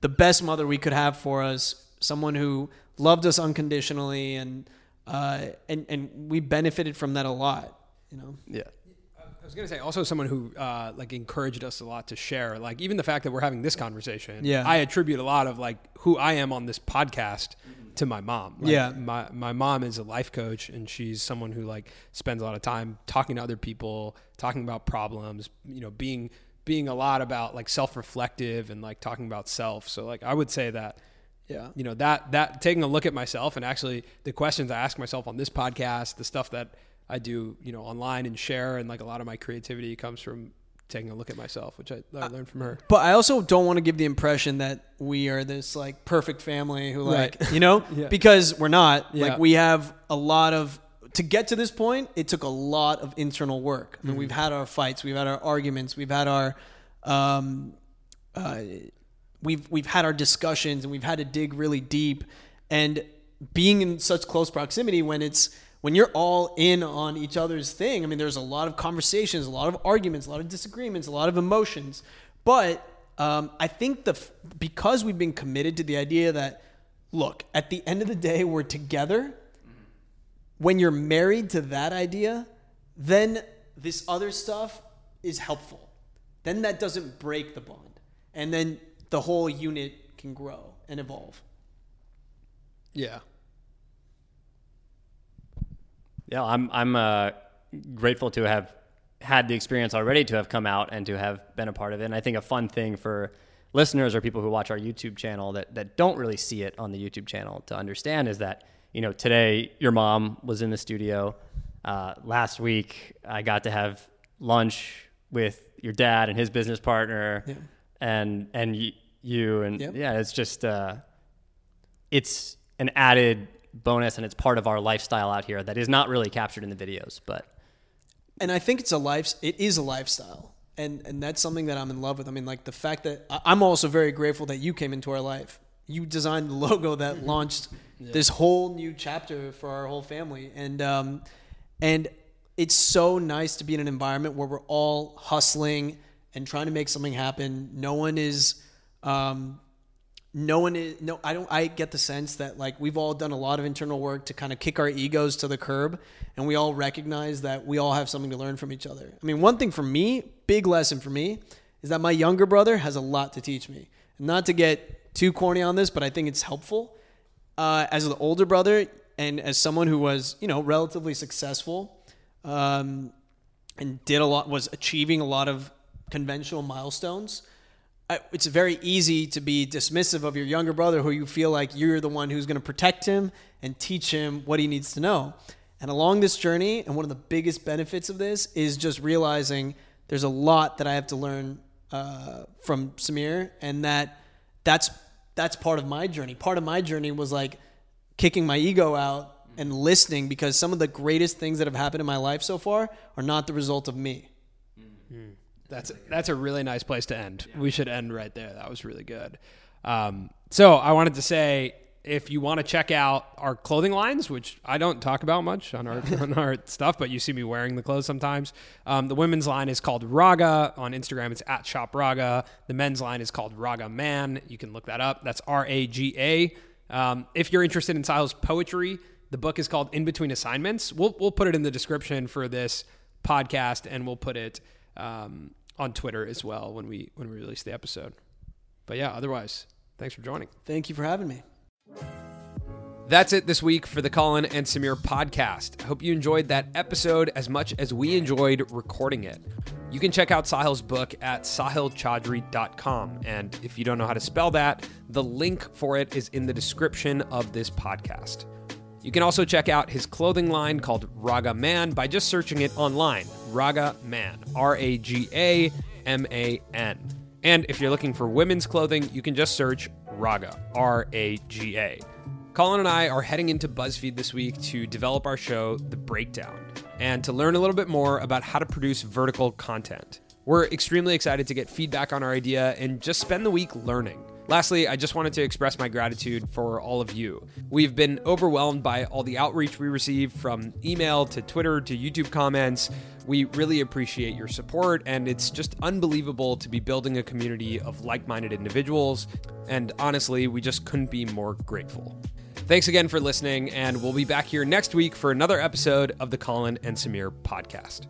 the best mother we could have for us, someone who loved us unconditionally, and uh, and and we benefited from that a lot. You know, Yeah. I was gonna say also someone who uh, like encouraged us a lot to share. Like even the fact that we're having this conversation, Yeah. I attribute a lot of like who I am on this podcast to my mom. Like, Yeah. my my mom is a life coach, and she's someone who like spends a lot of time talking to other people, talking about problems. You know, being being a lot about like self reflective and like talking about self. So like I would say that yeah, you know that that taking a look at myself and actually the questions I ask myself on this podcast, the stuff that I do, you know, online and share, and like a lot of my creativity comes from taking a look at myself, which I, I uh, learned from her. But I also don't want to give the impression that we are this like perfect family who like Right. you know Yeah. because we're not. Yeah. Like we have a lot of to get to this point. It took a lot of internal work. I mean, we've had our fights, we've had our arguments, we've had our um, uh, we've we've had our discussions, and we've had to dig really deep. And being in such close proximity when it's when you're all in on each other's thing. I mean, there's a lot of conversations, a lot of arguments, a lot of disagreements, a lot of emotions. But um, I think the because we've been committed to the idea that look, at the end of the day, we're together. When you're married to that idea, then this other stuff is helpful. Then that doesn't break the bond, and then the whole unit can grow and evolve. Yeah. Yeah, I'm I'm uh, grateful to have had the experience already to have come out and to have been a part of it. And I think a fun thing for listeners or people who watch our YouTube channel that that don't really see it on the YouTube channel to understand is that you know today your mom was in the studio. Uh, last week I got to have lunch with your dad and his business partner, Yeah. and and y- you and Yep. yeah, it's just uh, it's an added bonus and it's part of our lifestyle out here that is not really captured in the videos, but and I think it's a life. It is a lifestyle, and and that's something that I'm in love with. I mean, like the fact that I'm also very grateful that you came into our life. You designed the logo that launched this whole new chapter for our whole family, and um, and it's so nice to be in an environment where we're all hustling and trying to make something happen. No one is. Um, no one is no i don't i get the sense that like we've all done a lot of internal work to kind of kick our egos to the curb and we all recognize that we all have something to learn from each other i mean one thing for me big lesson for me is that my younger brother has a lot to teach me not to get too corny on this but i think it's helpful uh, as the older brother and as someone who was you know relatively successful um, and did a lot was achieving a lot of conventional milestones I- it's very easy to be dismissive of your younger brother who you feel like you're the one who's going to protect him and teach him what he needs to know. And along this journey, and one of the biggest benefits of this is just realizing there's a lot that I have to learn uh, from Samir, and that that's that's part of my journey. Part of my journey was like kicking my ego out and listening because some of the greatest things that have happened in my life so far are not the result of me. That's that's a really nice place to end. We should end right there. That was really good. Um, so I wanted to say, if you want to check out our clothing lines, which I don't talk about much on our on our stuff, but you see me wearing the clothes sometimes. Um, the women's line is called Raga on Instagram. It's at Shop Raga. The men's line is called Ragaman. You can look that up. That's R A G A. Um, if you're interested in Sahil's poetry, the book is called In Between Assignments. We'll we'll put it in the description for this podcast, and we'll put it um, on Twitter as well when we when we release the episode. But yeah, otherwise, thanks for joining. Thank you for having me. That's it this week for the Colin and Samir podcast. Hope you enjoyed that episode as much as we enjoyed recording it. You can check out Sahil's book at sahilchaudry.com. And if you don't know how to spell that, the link for it is in the description of this podcast. You can also check out his clothing line called Ragaman by just searching it online. Ragaman, R A G A M A N. And if you're looking for women's clothing, you can just search Raga, R A G A. Colin and I are heading into BuzzFeed this week to develop our show, The Breakdown, and to learn a little bit more about how to produce vertical content. We're extremely excited to get feedback on our idea and just spend the week learning. Lastly, I just wanted to express my gratitude for all of you. We've been overwhelmed by all the outreach we receive from email to Twitter to YouTube comments. We really appreciate your support, and it's just unbelievable to be building a community of like minded individuals. And honestly, we just couldn't be more grateful. Thanks again for listening, and we'll be back here next week for another episode of the Colin and Samir podcast.